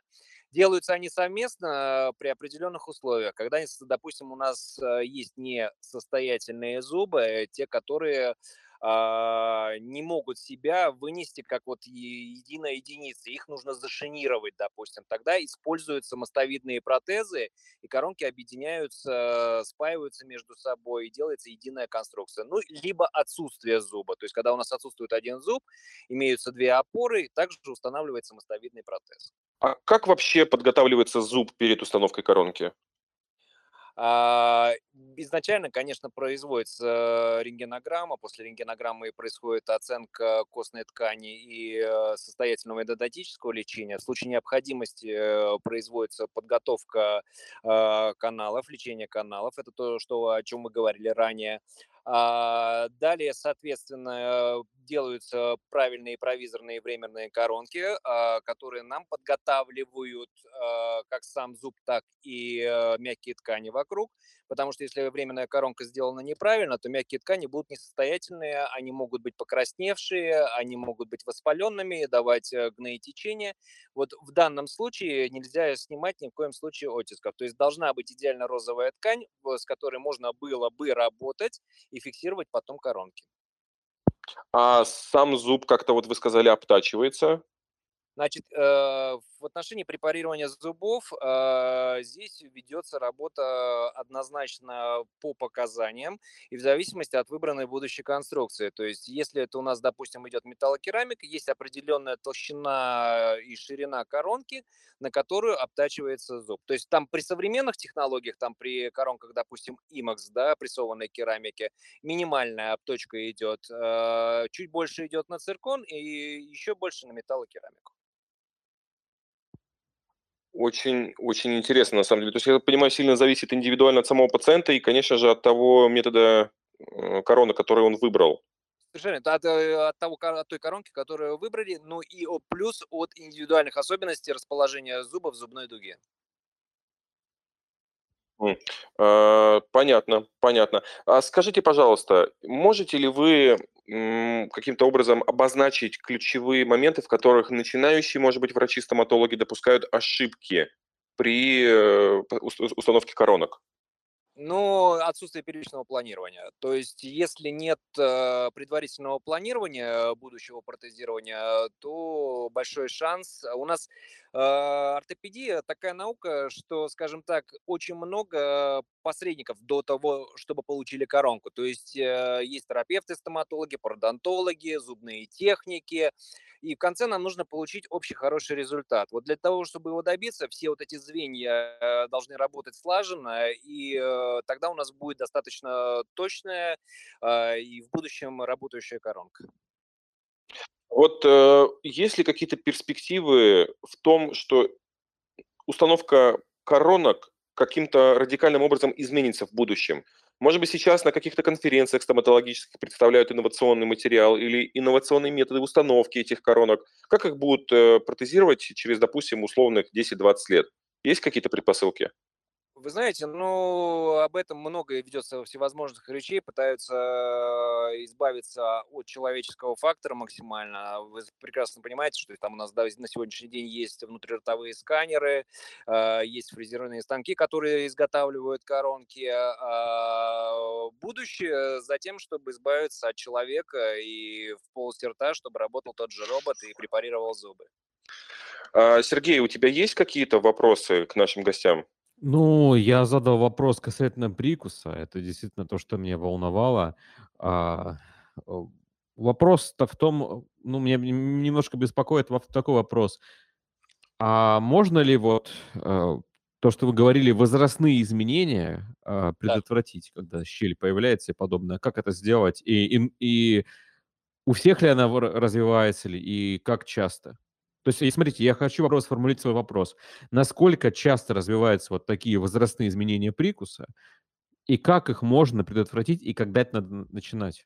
Делаются они совместно при определенных условиях. Когда, допустим, у нас э, есть несостоятельные зубы, э, те, которые не могут себя вынести как вот единая единица. Их нужно зашинировать, допустим. Тогда используются мостовидные протезы, и коронки объединяются, спаиваются между собой, и делается единая конструкция. Ну, либо отсутствие зуба. То есть, когда у нас отсутствует один зуб, имеются две опоры, также устанавливается мостовидный протез. А как вообще подготавливается зуб перед установкой коронки? А, Изначально, конечно, производится рентгенограмма, после рентгенограммы происходит оценка костной ткани и э, состоятельного эндодонтического лечения. В случае необходимости э, производится подготовка э, каналов, лечение каналов. Это то, что, о чем мы говорили ранее. А, Далее, соответственно, делаются правильные провизорные временные коронки, а, которые нам подготавливают а, как сам зуб, так и э, мягкие ткани вокруг. Потому что если временная коронка сделана неправильно, то мягкие ткани будут несостоятельные, они могут быть покрасневшие, они могут быть воспаленными, давать э, гноетечение. Вот в данном случае нельзя снимать ни в коем случае оттисков. То есть должна быть идеально розовая ткань, с которой можно было бы работать и фиксировать потом коронки. А сам зуб как-то, вот вы сказали, обтачивается. Значит, э, в отношении препарирования зубов э, здесь ведется работа однозначно по показаниям и в зависимости от выбранной будущей конструкции. То есть, если это у нас, допустим, идет металлокерамика, есть определенная толщина и ширина коронки, на которую обтачивается зуб. То есть там при современных технологиях, там при коронках, допустим, IMAX, да, прессованной керамики, минимальная обточка идет, э, чуть больше идет на циркон и еще больше на металлокерамику. Очень, очень интересно, на самом деле. То есть, я понимаю, сильно зависит индивидуально от самого пациента и, конечно же, от того метода э, короны, который он выбрал. Совершенно. От, э, от того, от той коронки, которую вы выбрали, ну и плюс от индивидуальных особенностей расположения зуба в зубной дуге. Э, Понятно, понятно. А скажите, пожалуйста, можете ли вы каким-то образом обозначить ключевые моменты, в которых начинающие, может быть, врачи-стоматологи допускают ошибки при э, установке коронок? Ну, отсутствие первичного планирования. То есть, если нет э, предварительного планирования будущего протезирования, то большой шанс. У нас э, ортопедия такая наука, что, скажем так, очень много посредников до того, чтобы получили коронку. То есть, э, есть терапевты, стоматологи, пародонтологи, зубные техники. И в конце нам нужно получить общий хороший результат. Вот для того, чтобы его добиться, все вот эти звенья э, должны работать слаженно, и э, тогда у нас будет достаточно точная э, и в будущем работающая коронка. Вот э, есть ли какие-то перспективы в том, что установка коронок каким-то радикальным образом изменится в будущем? Может быть, сейчас на каких-то конференциях стоматологических представляют инновационный материал или инновационные методы установки этих коронок. Как их будут э, протезировать через, допустим, условных 10-20 лет? Есть какие-то предпосылки? Вы знаете, ну, об этом много ведется всевозможных речей, пытаются э, избавиться от человеческого фактора максимально. Вы прекрасно понимаете, что там у нас на сегодняшний день есть внутриротовые сканеры, э, есть фрезерные станки, которые изготавливают коронки. А будущее за тем, чтобы избавиться от человека и в полости рта, чтобы работал тот же робот и препарировал зубы. А, Сергей, у тебя есть какие-то вопросы к нашим гостям? Ну, я задал вопрос касательно прикуса. Это действительно то, что меня волновало. А, вопрос-то в том, ну, меня немножко беспокоит такой вопрос. А можно ли вот э, то, что вы говорили, возрастные изменения а, предотвратить, когда щель появляется и подобное? Как это сделать? И, и, и у всех ли она развивается ли, и как часто? То есть, смотрите, я хочу вопрос сформулировать свой вопрос. Насколько часто развиваются вот такие возрастные изменения прикуса, и как их можно предотвратить, и когда это надо начинать?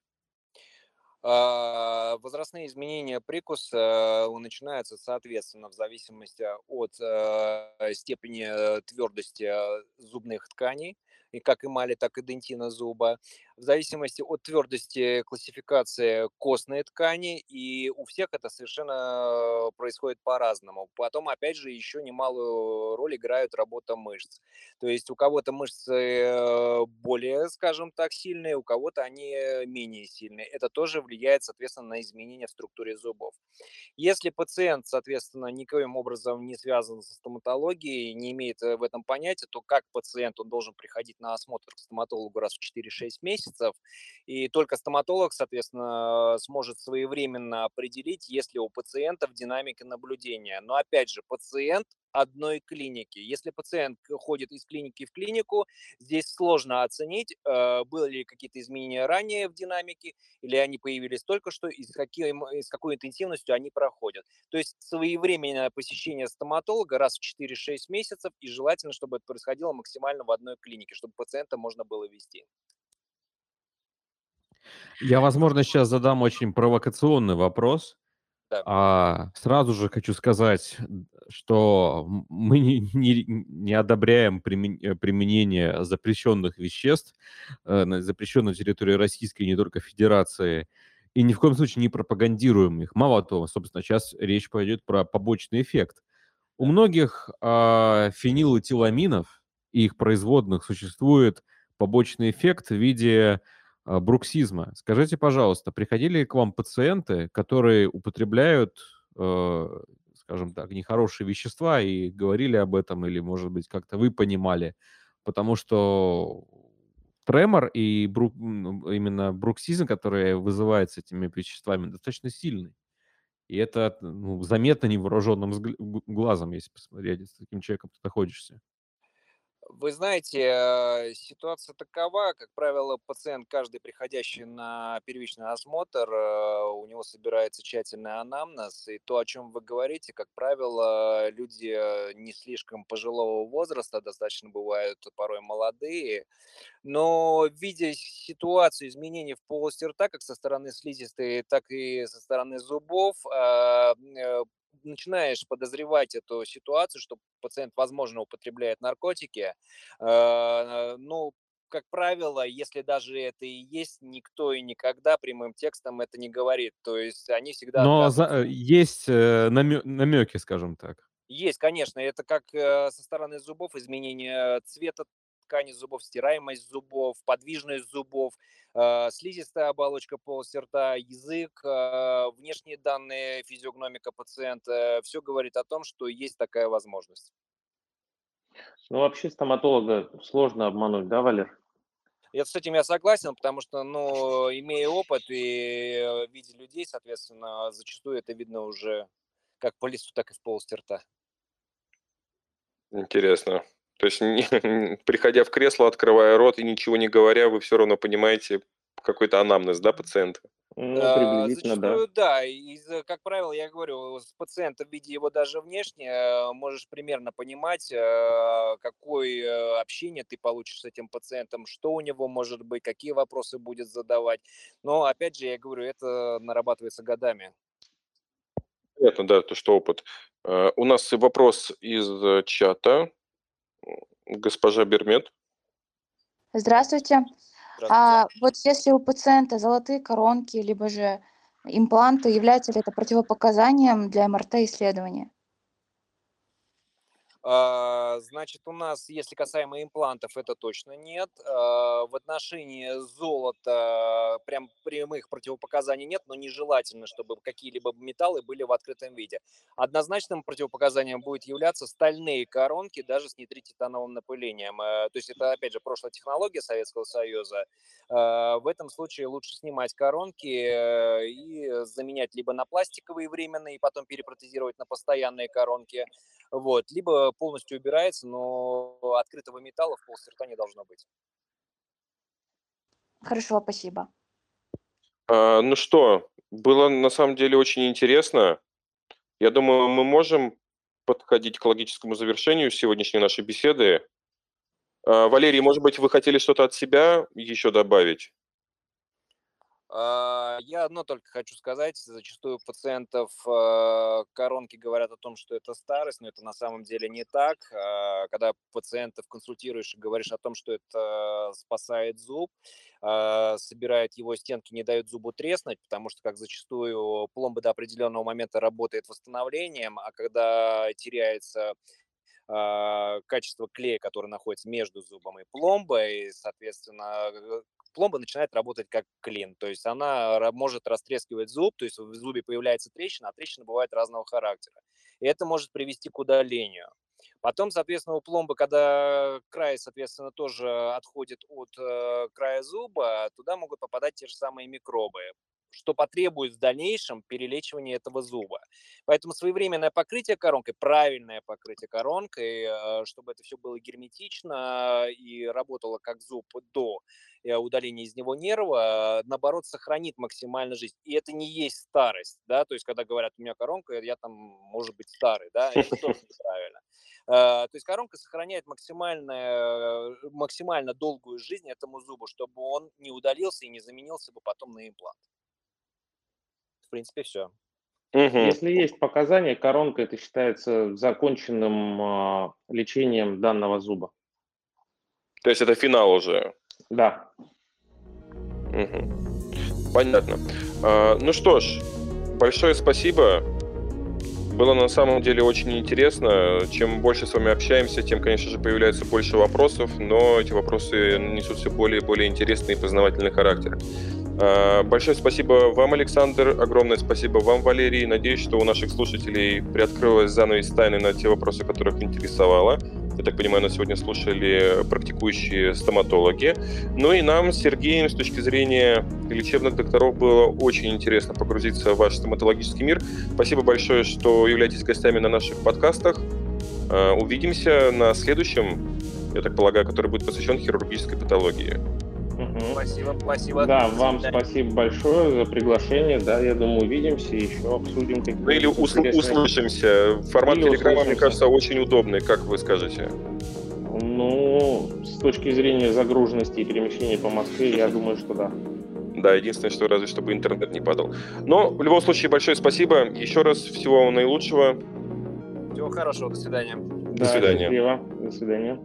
А, возрастные изменения прикуса э, начинаются, соответственно, в зависимости от э, степени э, твердости зубных тканей, и как эмали, так и дентина зуба, в зависимости от твердости классификации костной ткани, и у всех это совершенно происходит по-разному. Потом, опять же, еще немалую роль играет работа мышц. То есть у кого-то мышцы э, более, скажем так, сильные, у кого-то они менее сильные. Это тоже влияет, соответственно, на изменения в структуре зубов. Если пациент, соответственно, никоим образом не связан со стоматологией, не имеет э, в этом понятия, то как пациент он должен приходить на осмотр к стоматологу раз в 4-6 месяцев, и только стоматолог, соответственно, сможет своевременно определить, есть ли у пациентов динамика наблюдения. Но опять же, пациент одной клиники. Если пациент ходит из клиники в клинику, здесь сложно оценить, э, были ли какие-то изменения ранее в динамике, или они появились только что, и с, каким, и с какой интенсивностью они проходят. То есть своевременное посещение стоматолога раз в 4-6 месяцев, и желательно, чтобы это происходило максимально в одной клинике, чтобы пациента можно было вести. Я, возможно, сейчас задам очень провокационный вопрос. Да. А, сразу же хочу сказать, что мы не, не, не одобряем примен- применение запрещенных веществ э, на запрещенной территории Российской, не только Федерации, и ни в коем случае не пропагандируем их. Мало того, собственно, сейчас речь пойдет про побочный эффект. У многих э, фенилэтиламинов и их производных существует побочный эффект в виде бруксизма. Скажите, пожалуйста, приходили к вам пациенты, которые употребляют, э, скажем так, нехорошие вещества и говорили об этом, или, может быть, как-то вы понимали? Потому что тремор и брук, именно бруксизм, который вызывается этими веществами, достаточно сильный. И это ну, заметно невооруженным глазом, если посмотреть, с таким человеком ты находишься. Вы знаете, э, ситуация такова, как правило, пациент, каждый приходящий на первичный осмотр, э, у него собирается тщательный анамнез, и то, о чем вы говорите, как правило, люди э, не слишком пожилого возраста, достаточно бывают порой молодые, но видя ситуацию изменений в полости рта, как со стороны слизистой, так и со стороны зубов, начинаешь подозревать эту ситуацию, что пациент, возможно, употребляет наркотики, э, ну, как правило, если даже это и есть, никто и никогда прямым текстом это не говорит. То есть они всегда... Но за, э, есть э, намеки, скажем так. Есть, конечно. Это как со стороны зубов изменение цвета ткани зубов, стираемость зубов, подвижность зубов, э, слизистая оболочка полости рта, язык, э, внешние данные физиогномика пациента. Все говорит о том, что есть такая возможность. Ну, вообще стоматолога сложно обмануть, да, Валер? Я с этим я согласен, потому что, ну, имея опыт и э, видя людей, соответственно, зачастую это видно уже как по листу, так и в полости рта. Интересно. То есть, не, приходя в кресло, открывая рот и ничего не говоря, вы все равно понимаете какой-то анамнез, да, пациента? Ну, А, приблизительно, да. Зачастую, да. И, за- как правило, я говорю, с пациентом, видя его даже внешне, э, можешь примерно понимать, э, какое э, общение ты получишь с этим пациентом, что у него может быть, какие вопросы будет задавать. Но, опять же, я говорю, это нарабатывается годами. Понятно, да, то, что опыт. Э, У нас и вопрос из э, чата. Госпожа Бермет. Здравствуйте. Здравствуйте. А вот если у пациента золотые коронки, либо же импланты, является ли это противопоказанием для МРТ-исследования? А, Значит, у нас, если касаемо имплантов, это точно нет. А, В отношении золота прям прямых противопоказаний нет, но нежелательно, чтобы какие-либо металлы были в открытом виде. Однозначным противопоказанием будет являться стальные коронки, даже с нитрититановым напылением. Э, То есть это, опять же, прошлая технология Советского Союза. Э, В этом случае лучше снимать коронки э, и заменять либо на пластиковые временные, и потом перепротезировать на постоянные коронки, вот, либо полностью убирается, но открытого металла в полости рта не должно быть. Хорошо, спасибо. А, Ну что, было на самом деле очень интересно. Я думаю, мы можем подходить к логическому завершению сегодняшней нашей беседы. А, Валерий, может быть, вы хотели что-то от себя еще добавить? А, Я одно только хочу сказать. Зачастую пациентов а, коронки говорят о том, что это старость, но это на самом деле не так. А, Когда пациентов консультируешь и говоришь о том, что это спасает зуб, а, собирает его стенки, не дает зубу треснуть, потому что, как зачастую, пломба до определенного момента работает восстановлением, а когда теряется качество клея, который находится между зубом и пломбой, соответственно, э, пломба начинает работать как клин, то есть она может растрескивать зуб, то есть в зубе появляется трещина, а трещина бывает разного характера. И это может привести к удалению. Потом, соответственно, у пломбы, когда край, соответственно, тоже отходит от э, края зуба, туда могут попадать те же самые микробы, что потребует в дальнейшем перелечивания этого зуба. Поэтому своевременное покрытие коронкой, правильное покрытие коронкой, э, чтобы это все было герметично и работало как зуб до э, удаления из него нерва, э, наоборот, сохранит максимально жизнь. И это не есть старость, да, то есть когда говорят, у меня коронка, я там, может быть, старый, да, это тоже неправильно. То есть коронка сохраняет максимально, максимально долгую жизнь этому зубу, чтобы он не удалился и не заменился бы потом на имплант. В принципе, все. Мгм. Если есть показания, коронка это считается законченным а, лечением данного зуба. То есть это финал уже. Да. Мгм. Понятно. А, Ну что ж, большое спасибо. Было на самом деле очень интересно. Чем больше с вами общаемся, тем, конечно же, появляется больше вопросов, но эти вопросы несут все более и более интересный и познавательный характер. А, Большое спасибо вам, Александр. Огромное спасибо вам, Валерий. Надеюсь, что у наших слушателей приоткрылась занавес тайны на те вопросы, которых интересовало. Я так понимаю, нас сегодня слушали практикующие стоматологи. Ну и нам Сергеем с точки зрения лечебных докторов было очень интересно погрузиться в ваш стоматологический мир. Спасибо большое, что являетесь гостями на наших подкастах. Э, Увидимся на следующем, я так полагаю, который будет посвящен хирургической патологии. Мгм. Спасибо, спасибо. Да, вам свидания. спасибо большое за приглашение. Да, я думаю, увидимся и еще обсудим какие-то Ну или усл- интересные- услышимся. Формат Или телеграмма, мне кажется, очень удобный, как вы скажете. Ну, с точки зрения загруженности и перемещения по Москве, я думаю, что да. Да, единственное, что разве чтобы интернет не падал. Но в любом случае большое спасибо. Еще раз всего вам наилучшего. Всего хорошего, до свидания. До Да, свидания. Счастливо. До свидания.